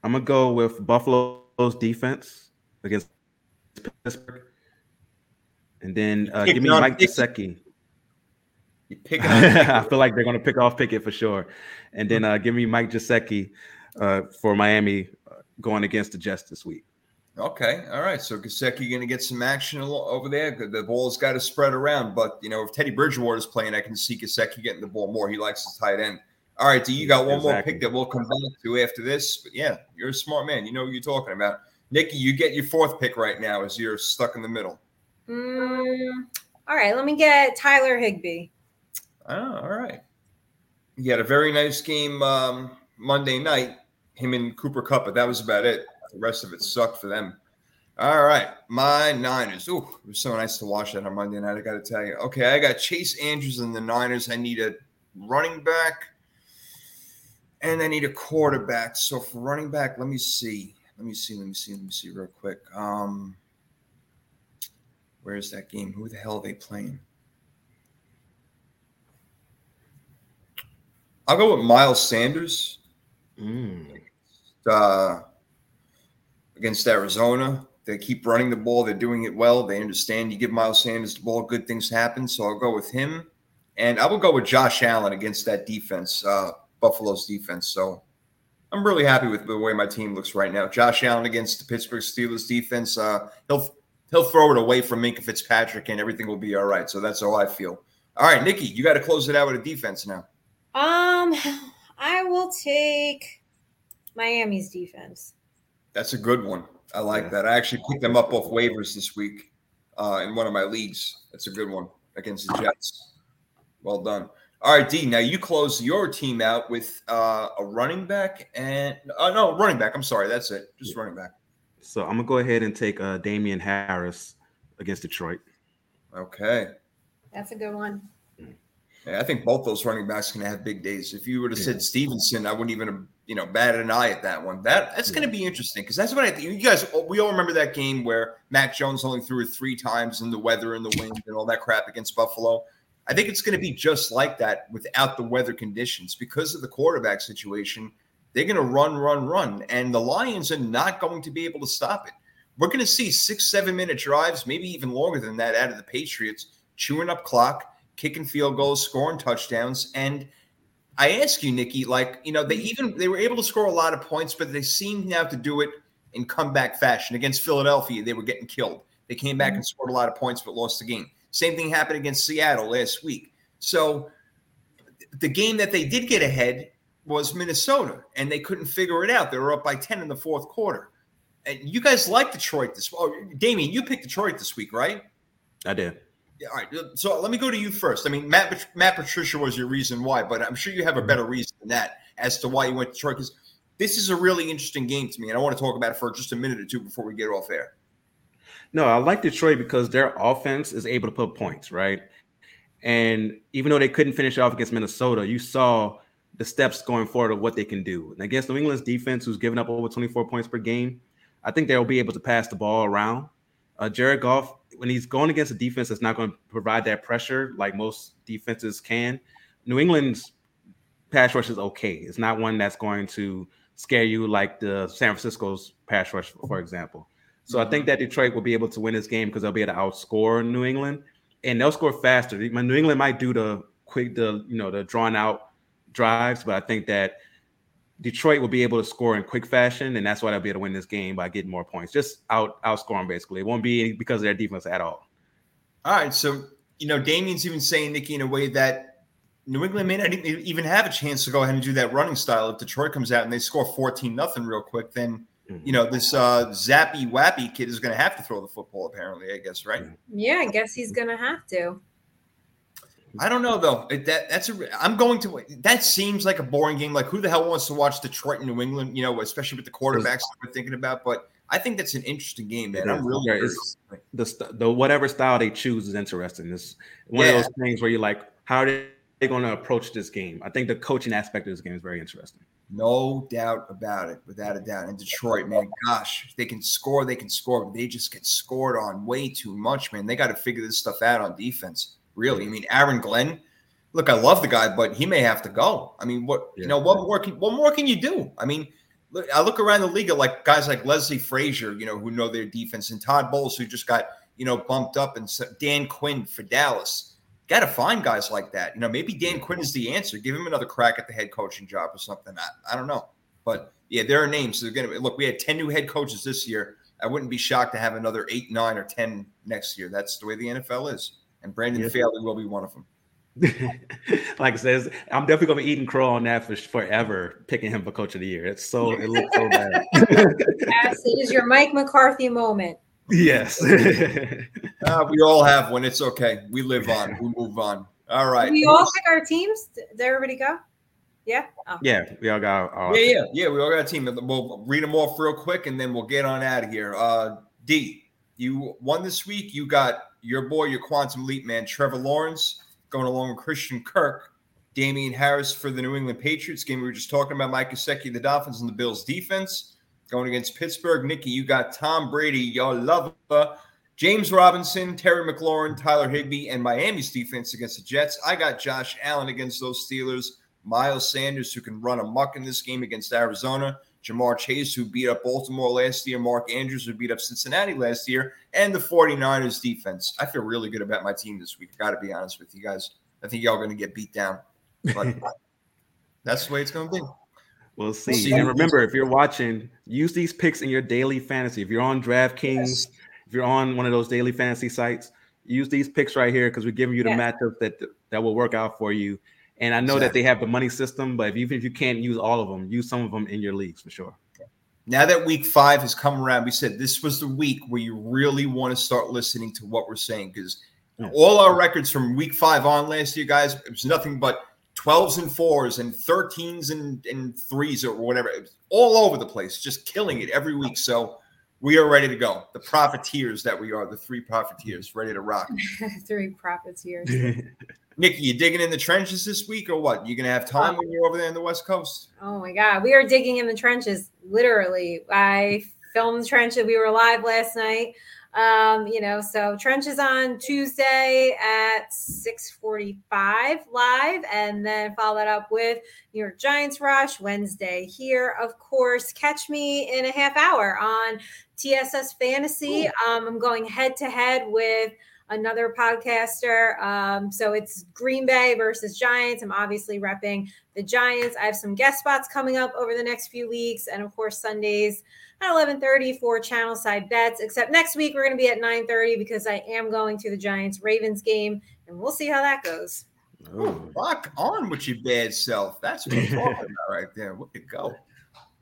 [SPEAKER 4] I'm gonna go with Buffalo's defense against Pittsburgh, and then uh, give me Mike. Gesicki.
[SPEAKER 2] You on
[SPEAKER 4] I feel like they're gonna pick off Pickett for sure, and then uh, give me Mike Gesicki uh, for Miami uh, going against the Jets this week.
[SPEAKER 2] Okay, all right. So Gesicki going to get some action over there. The- ball's got to spread around, but you know if Teddy Bridgewater is playing, I can see Gesicki getting the ball more. He likes his tight end. All right, D, you got one more pick that we'll come back to after this. But yeah, you're a smart man. You know what you're talking about. Nikki, you get your fourth pick right now as you're stuck in the middle.
[SPEAKER 3] Mm, all right, let me get Tyler Higbee.
[SPEAKER 2] Oh, all right. He had a very nice game um, Monday night, him and Cooper Kupp, but that was about it. The rest of it sucked for them. All right, my Niners. Ooh, it was so nice to watch that on Monday night. I got to tell you. Okay, I got Chase Andrews and the Niners. I need a running back, and I need a quarterback. So for running back, let me see. Let me see. Let me see. Let me see real quick. Um, where's that game? Who the hell are they playing? I'll go with Miles Sanders uh, against Arizona. They keep running the ball. They're doing it well. They understand you give Miles Sanders the ball, good things happen. So I'll go with him. And I will go with Josh Allen against that defense, uh, Buffalo's defense. So I'm really happy with the way my team looks right now. Josh Allen against the Pittsburgh Steelers defense. Uh, he'll he'll throw it away from Minkah Fitzpatrick, and everything will be all right. So that's how I feel. All right, Nikki, you got to close it out with a defense now.
[SPEAKER 3] Um, I will take Miami's defense.
[SPEAKER 2] That's a good one. I like
[SPEAKER 4] Yeah.
[SPEAKER 2] that. I actually picked them up off waivers this week uh, in one of my leagues. That's a good one against the Jets. Well done. All right, D. Now you close your team out with uh, a running back and uh, no running back. I'm sorry, that's it. Just running back.
[SPEAKER 4] So I'm gonna go ahead and take uh, Damien Harris against Detroit.
[SPEAKER 2] Okay.
[SPEAKER 3] That's a good one.
[SPEAKER 2] Yeah, I think both those running backs can have big days. If you would have said Stevenson, I wouldn't even have, you know, batted an eye at that one. That that's going to be interesting because that's what I think. You guys, we all remember that game where Mac Jones only threw it three times in the weather and the wind and all that crap against Buffalo. I think it's going to be just like that without the weather conditions because of the quarterback situation. They're going to run, run, run, and the Lions are not going to be able to stop it. We're going to see six, seven minute drives, maybe even longer than that, out of the Patriots, chewing up clock kicking field goals, scoring touchdowns. And I ask you, Nikki, like, you know, they even they were able to score a lot of points, but they seem now to do it in comeback fashion. Against Philadelphia, they were getting killed. They came back and scored a lot of points, but lost the game. Same thing happened against Seattle last week. So the game that they did get ahead was Minnesota, and they couldn't figure it out. They were up by 10 in the fourth quarter. And you guys like Detroit this oh, Damien, you picked Detroit this week, right?
[SPEAKER 4] I did.
[SPEAKER 2] Yeah, all right. So let me go to you first. I mean, Matt Matt Patricia was your reason why, but I'm sure you have a better mm-hmm. reason than that as to why you went to Detroit. Because this is a really interesting game to me, and I want to talk about it for just a minute or two before we get off air.
[SPEAKER 4] No, I like Detroit because their offense is able to put points, right? And even though they couldn't finish off against Minnesota, you saw the steps going forward of what they can do. And against New England's defense, who's given up over 24 points per game, I think they'll be able to pass the ball around. Uh, Jared Goff, when he's going against a defense that's not going to provide that pressure like most defenses can, New England's pass rush is okay. It's not one that's going to scare you like the San Francisco's pass rush, for example. So I think that Detroit will be able to win this game because they'll be able to outscore New England, and they'll score faster. New England might do the quick, the you know, the drawn out drives, but I think that Detroit will be able to score in quick fashion, and that's why they'll be able to win this game by getting more points, just out outscoring basically. It won't be because of their defense at all.
[SPEAKER 2] All right, so you know, Damien's even saying Nikki in a way that New England may not even have a chance to go ahead and do that running style. If Detroit comes out and they score fourteen nothing real quick, then mm-hmm. you know this uh, zappy wappy kid is going to have to throw the football. Apparently, I guess right.
[SPEAKER 3] Yeah, I guess he's going to have to.
[SPEAKER 2] I don't know though. That that's a. I'm going to. That seems like a boring game. Like who the hell wants to watch Detroit and New England? You know, especially with the quarterbacks we're thinking about. But I think that's an interesting game, man. I'm really
[SPEAKER 4] the the whatever style they choose is interesting. It's one yeah. of those things where you're like, how are they going to approach this game? I think the coaching aspect of this game is very interesting.
[SPEAKER 2] No doubt about it, without a doubt. And Detroit, man, gosh, they can score, they can score, but they just get scored on way too much, man. They got to figure this stuff out on defense really. I mean, Aaron Glenn, look, I love the guy, but he may have to go. I mean, what yeah. you know, what more can what more can you do? I mean, look, I look around the league at like guys like Leslie Frazier, you know, who know their defense, and Todd Bowles, who just got you know bumped up, and Dan Quinn for Dallas. Got to find guys like that. You know, maybe Dan Quinn is the answer. Give him another crack at the head coaching job or something. I, I don't know, but yeah, there are names. They're gonna look. We had ten new head coaches this year. I wouldn't be shocked to have another eight, nine, or ten next year. That's the way the NFL is and Brandon yes. Staley will be one of them.
[SPEAKER 4] like I says, I'm definitely gonna be eating crow on that for forever, picking him for coach of the year. It's so it looks so bad.
[SPEAKER 3] yes, it is your Mike McCarthy moment.
[SPEAKER 4] Yes.
[SPEAKER 2] uh, we all have one. It's okay. We live on. We move on. All right.
[SPEAKER 3] we all pick our teams. Did everybody go? Yeah.
[SPEAKER 4] Oh. Yeah, we all got.
[SPEAKER 2] Our yeah, yeah, yeah. We all got a team. We'll read them off real quick, and then we'll get on out of here. Uh, D, you won this week. You got your boy, your quantum leap man, Trevor Lawrence, going along with Christian Kirk, Damien Harris for the New England Patriots game. We were just talking about Mike Gesicki, the Dolphins, and the Bills defense. Going against Pittsburgh, Nikki, you got Tom Brady, your lover, James Robinson, Terry McLaurin, Tyler Higbee, and Miami's defense against the Jets. I got Josh Allen against those Steelers, Miles Sanders, who can run amok in this game against Arizona, Ja'Marr Chase, who beat up Baltimore last year, Mark Andrews, who beat up Cincinnati last year, and the 49ers defense. I feel really good about my team this week. Got to be honest with you guys. I think y'all are going to get beat down, but that's the way it's going to be.
[SPEAKER 4] We'll see. see. And remember, if you're watching, use these picks in your daily fantasy. If you're on DraftKings, yes. if you're on one of those daily fantasy sites, use these picks right here because we're giving you the yes. matchups that that will work out for you. And I know exactly. that they have the money system, but if, even if you can't use all of them, use some of them in your leagues for sure.
[SPEAKER 2] Now that week five has come around, we said this was the week where you really want to start listening to what we're saying because yeah. all our records from week five on last year, guys, it was nothing but 12s and fours and 13s and, and threes or whatever. It was all over the place, just killing it every week. So we are ready to go. The profiteers that we are, the three profiteers, ready to rock.
[SPEAKER 3] three profiteers.
[SPEAKER 2] Nikki, you digging in the trenches this week or what? You gonna have time when you're over there in the West Coast?
[SPEAKER 3] Oh my God, we are digging in the trenches. Literally, I filmed the trenches. We were live last night. Um, you know, so trenches on Tuesday at 6:45 live, and then follow that up with New York Giants Rush Wednesday here. Of course, catch me in a half hour on TSS Fantasy. Um, I'm going head to head with another podcaster. Um, so it's Green Bay versus Giants. I'm obviously repping the Giants. I have some guest spots coming up over the next few weeks. And of course, Sundays, at 11:30 for channel side bets. Except next week we're going to be at 9:30 because I am going to the Giants Ravens game, and we'll see how that goes.
[SPEAKER 2] Oh, fuck on with your bad self. That's what I'm talking about right there. Look at go.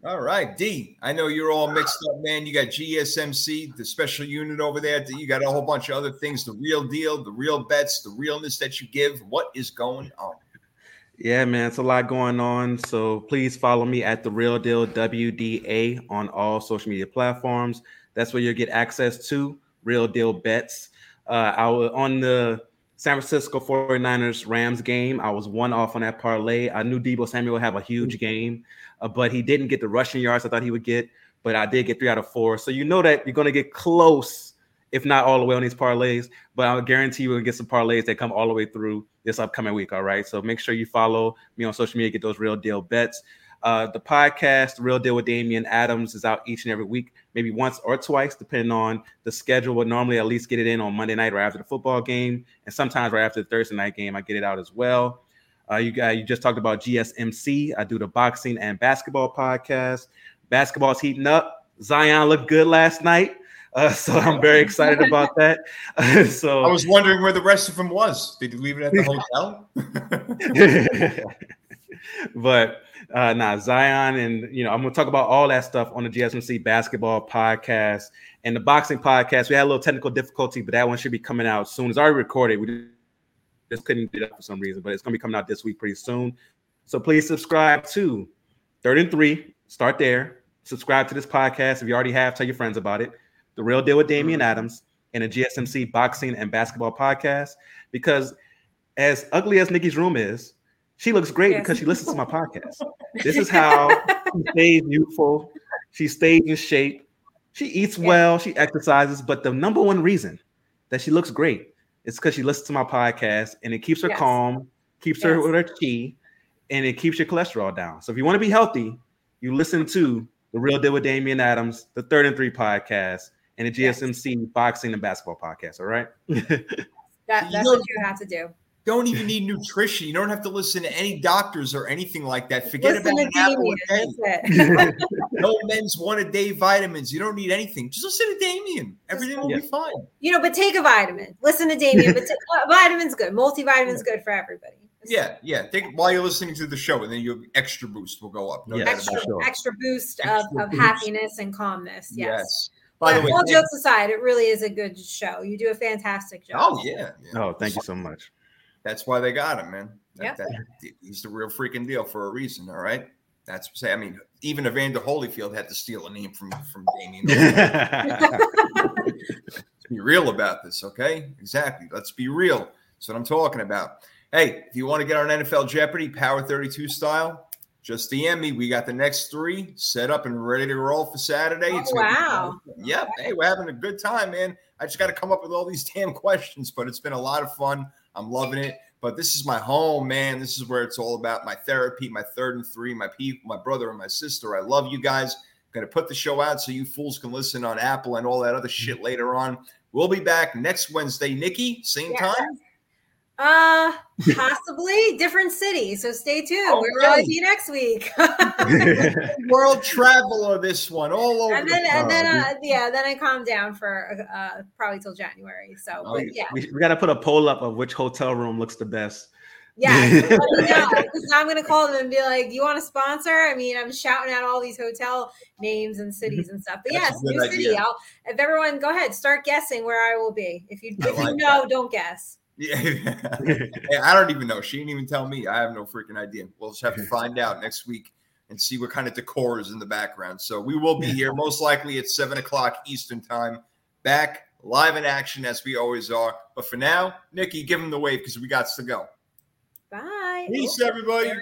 [SPEAKER 2] All right, D. I know you're all mixed up, man. You got GSMC, the special unit over there. You got a whole bunch of other things. The real deal, the real bets, the realness that you give. What is going on?
[SPEAKER 4] Yeah, man, it's a lot going on. So please follow me at the Real Deal WDA on all social media platforms. That's where you'll get access to real deal bets. Uh, I was on the San Francisco 49ers Rams game. I was one off on that parlay. I knew Deebo Samuel would have a huge game, uh, but he didn't get the rushing yards I thought he would get. But I did get three out of four. So you know that you're going to get close, if not all the way on these parlays. But I'll guarantee you will get some parlays that come all the way through this upcoming week. All right. So make sure you follow me on social media, get those real deal bets. Uh, the podcast, Real Deal with Damian Adams, is out each and every week, maybe once or twice, depending on the schedule. But normally, at least get it in on Monday night or after the football game, and sometimes right after the Thursday night game, I get it out as well. Uh, you got you just talked about GSMC. I do the boxing and basketball podcast. Basketball's heating up. Zion looked good last night. Uh, so I'm very excited about that. so
[SPEAKER 2] I was wondering where the rest of him was. Did you leave it at the hotel?
[SPEAKER 4] but uh nah, Zion and you know, I'm gonna talk about all that stuff on the GSMC basketball podcast and the boxing podcast. We had a little technical difficulty, but that one should be coming out soon. It's already recorded. We just couldn't it up for some reason, but it's gonna be coming out this week pretty soon. So please subscribe to Third and Three. Start there. Subscribe to this podcast if you already have. Tell your friends about it. The Real Deal with Damian mm-hmm. Adams and a GSMC boxing and basketball podcast. Because as ugly as Nikki's room is, she looks great yes. because she listens to my podcast. This is how she stays youthful. She stays in shape. She eats well. She exercises. But the number one reason that she looks great is because she listens to my podcast and it keeps her yes. calm, keeps yes. her with her chi, and it keeps your cholesterol down. So if you want to be healthy, you listen to the Real Deal with Damian Adams, the Third and Three podcast, and the GSMC boxing and basketball podcast. All right.
[SPEAKER 3] that, that's you know, what you have to do
[SPEAKER 2] don't even need nutrition. You don't have to listen to any doctors or anything like that. Forget listen about an apple a day. no men's one a day vitamins. You don't need anything. Just listen to Damien. Everything will yeah. be fine.
[SPEAKER 3] You know, but take a vitamin. Listen to Damien. but t- uh, vitamins good. Multivitamin's good for everybody.
[SPEAKER 2] Yeah, yeah. Take while you're listening to the show, and then your extra boost will go up.
[SPEAKER 3] No yeah, extra, extra boost extra of, boost. happiness and calmness. Yes. yes.
[SPEAKER 2] By
[SPEAKER 3] the
[SPEAKER 2] way,
[SPEAKER 3] all jokes aside, it really is a good show. You do a fantastic job.
[SPEAKER 2] Oh yeah.
[SPEAKER 4] yeah. Oh, thank you so much.
[SPEAKER 2] That's why they got him, man. That,
[SPEAKER 3] yeah.
[SPEAKER 2] That, he's the real freaking deal for a reason. All right. That's say. I mean, even Evander Holyfield had to steal a name from from Damien. Be real about this, okay? Exactly. Let's be real. That's what I'm talking about. Hey, if you want to get on NFL Jeopardy, Power 32 style, just DM me. We got the next three set up and ready to roll for Saturday.
[SPEAKER 3] Oh, wow.
[SPEAKER 2] Yep. Hey, we're having a good time, man. I just got to come up with all these damn questions, but it's been a lot of fun. I'm loving it. But this is my home, man. This is where it's all about my therapy, my third and three, my people, my brother and my sister. I love you guys. Gonna put the show out so you fools can listen on Apple and all that other shit mm-hmm. later on. We'll be back next Wednesday, Nikki, same yeah. time.
[SPEAKER 3] Uh, possibly different city. So stay tuned. Okay. We'll probably be next week.
[SPEAKER 2] World traveler, this one all over.
[SPEAKER 3] And then, the and then, uh, yeah, then I calm down for uh, probably till January. So, oh, but, yeah,
[SPEAKER 4] we, we got to put a poll up of which hotel room looks the best.
[SPEAKER 3] Yeah, because I'm gonna call them and be like, "You want to sponsor?" I mean, I'm shouting out all these hotel names and cities and stuff. But yes, new idea. city. I'll, if everyone, go ahead, start guessing where I will be. If you if like you know, that. don't guess.
[SPEAKER 2] Yeah. I don't even know. She didn't even tell me. I have no freaking idea. We'll just have to find out next week and see what kind of decor is in the background. So we will be here most likely at seven o'clock Eastern time, back live in action as we always are. But for now, Nikki, give him the wave because we got to go.
[SPEAKER 3] Bye.
[SPEAKER 2] Peace, everybody.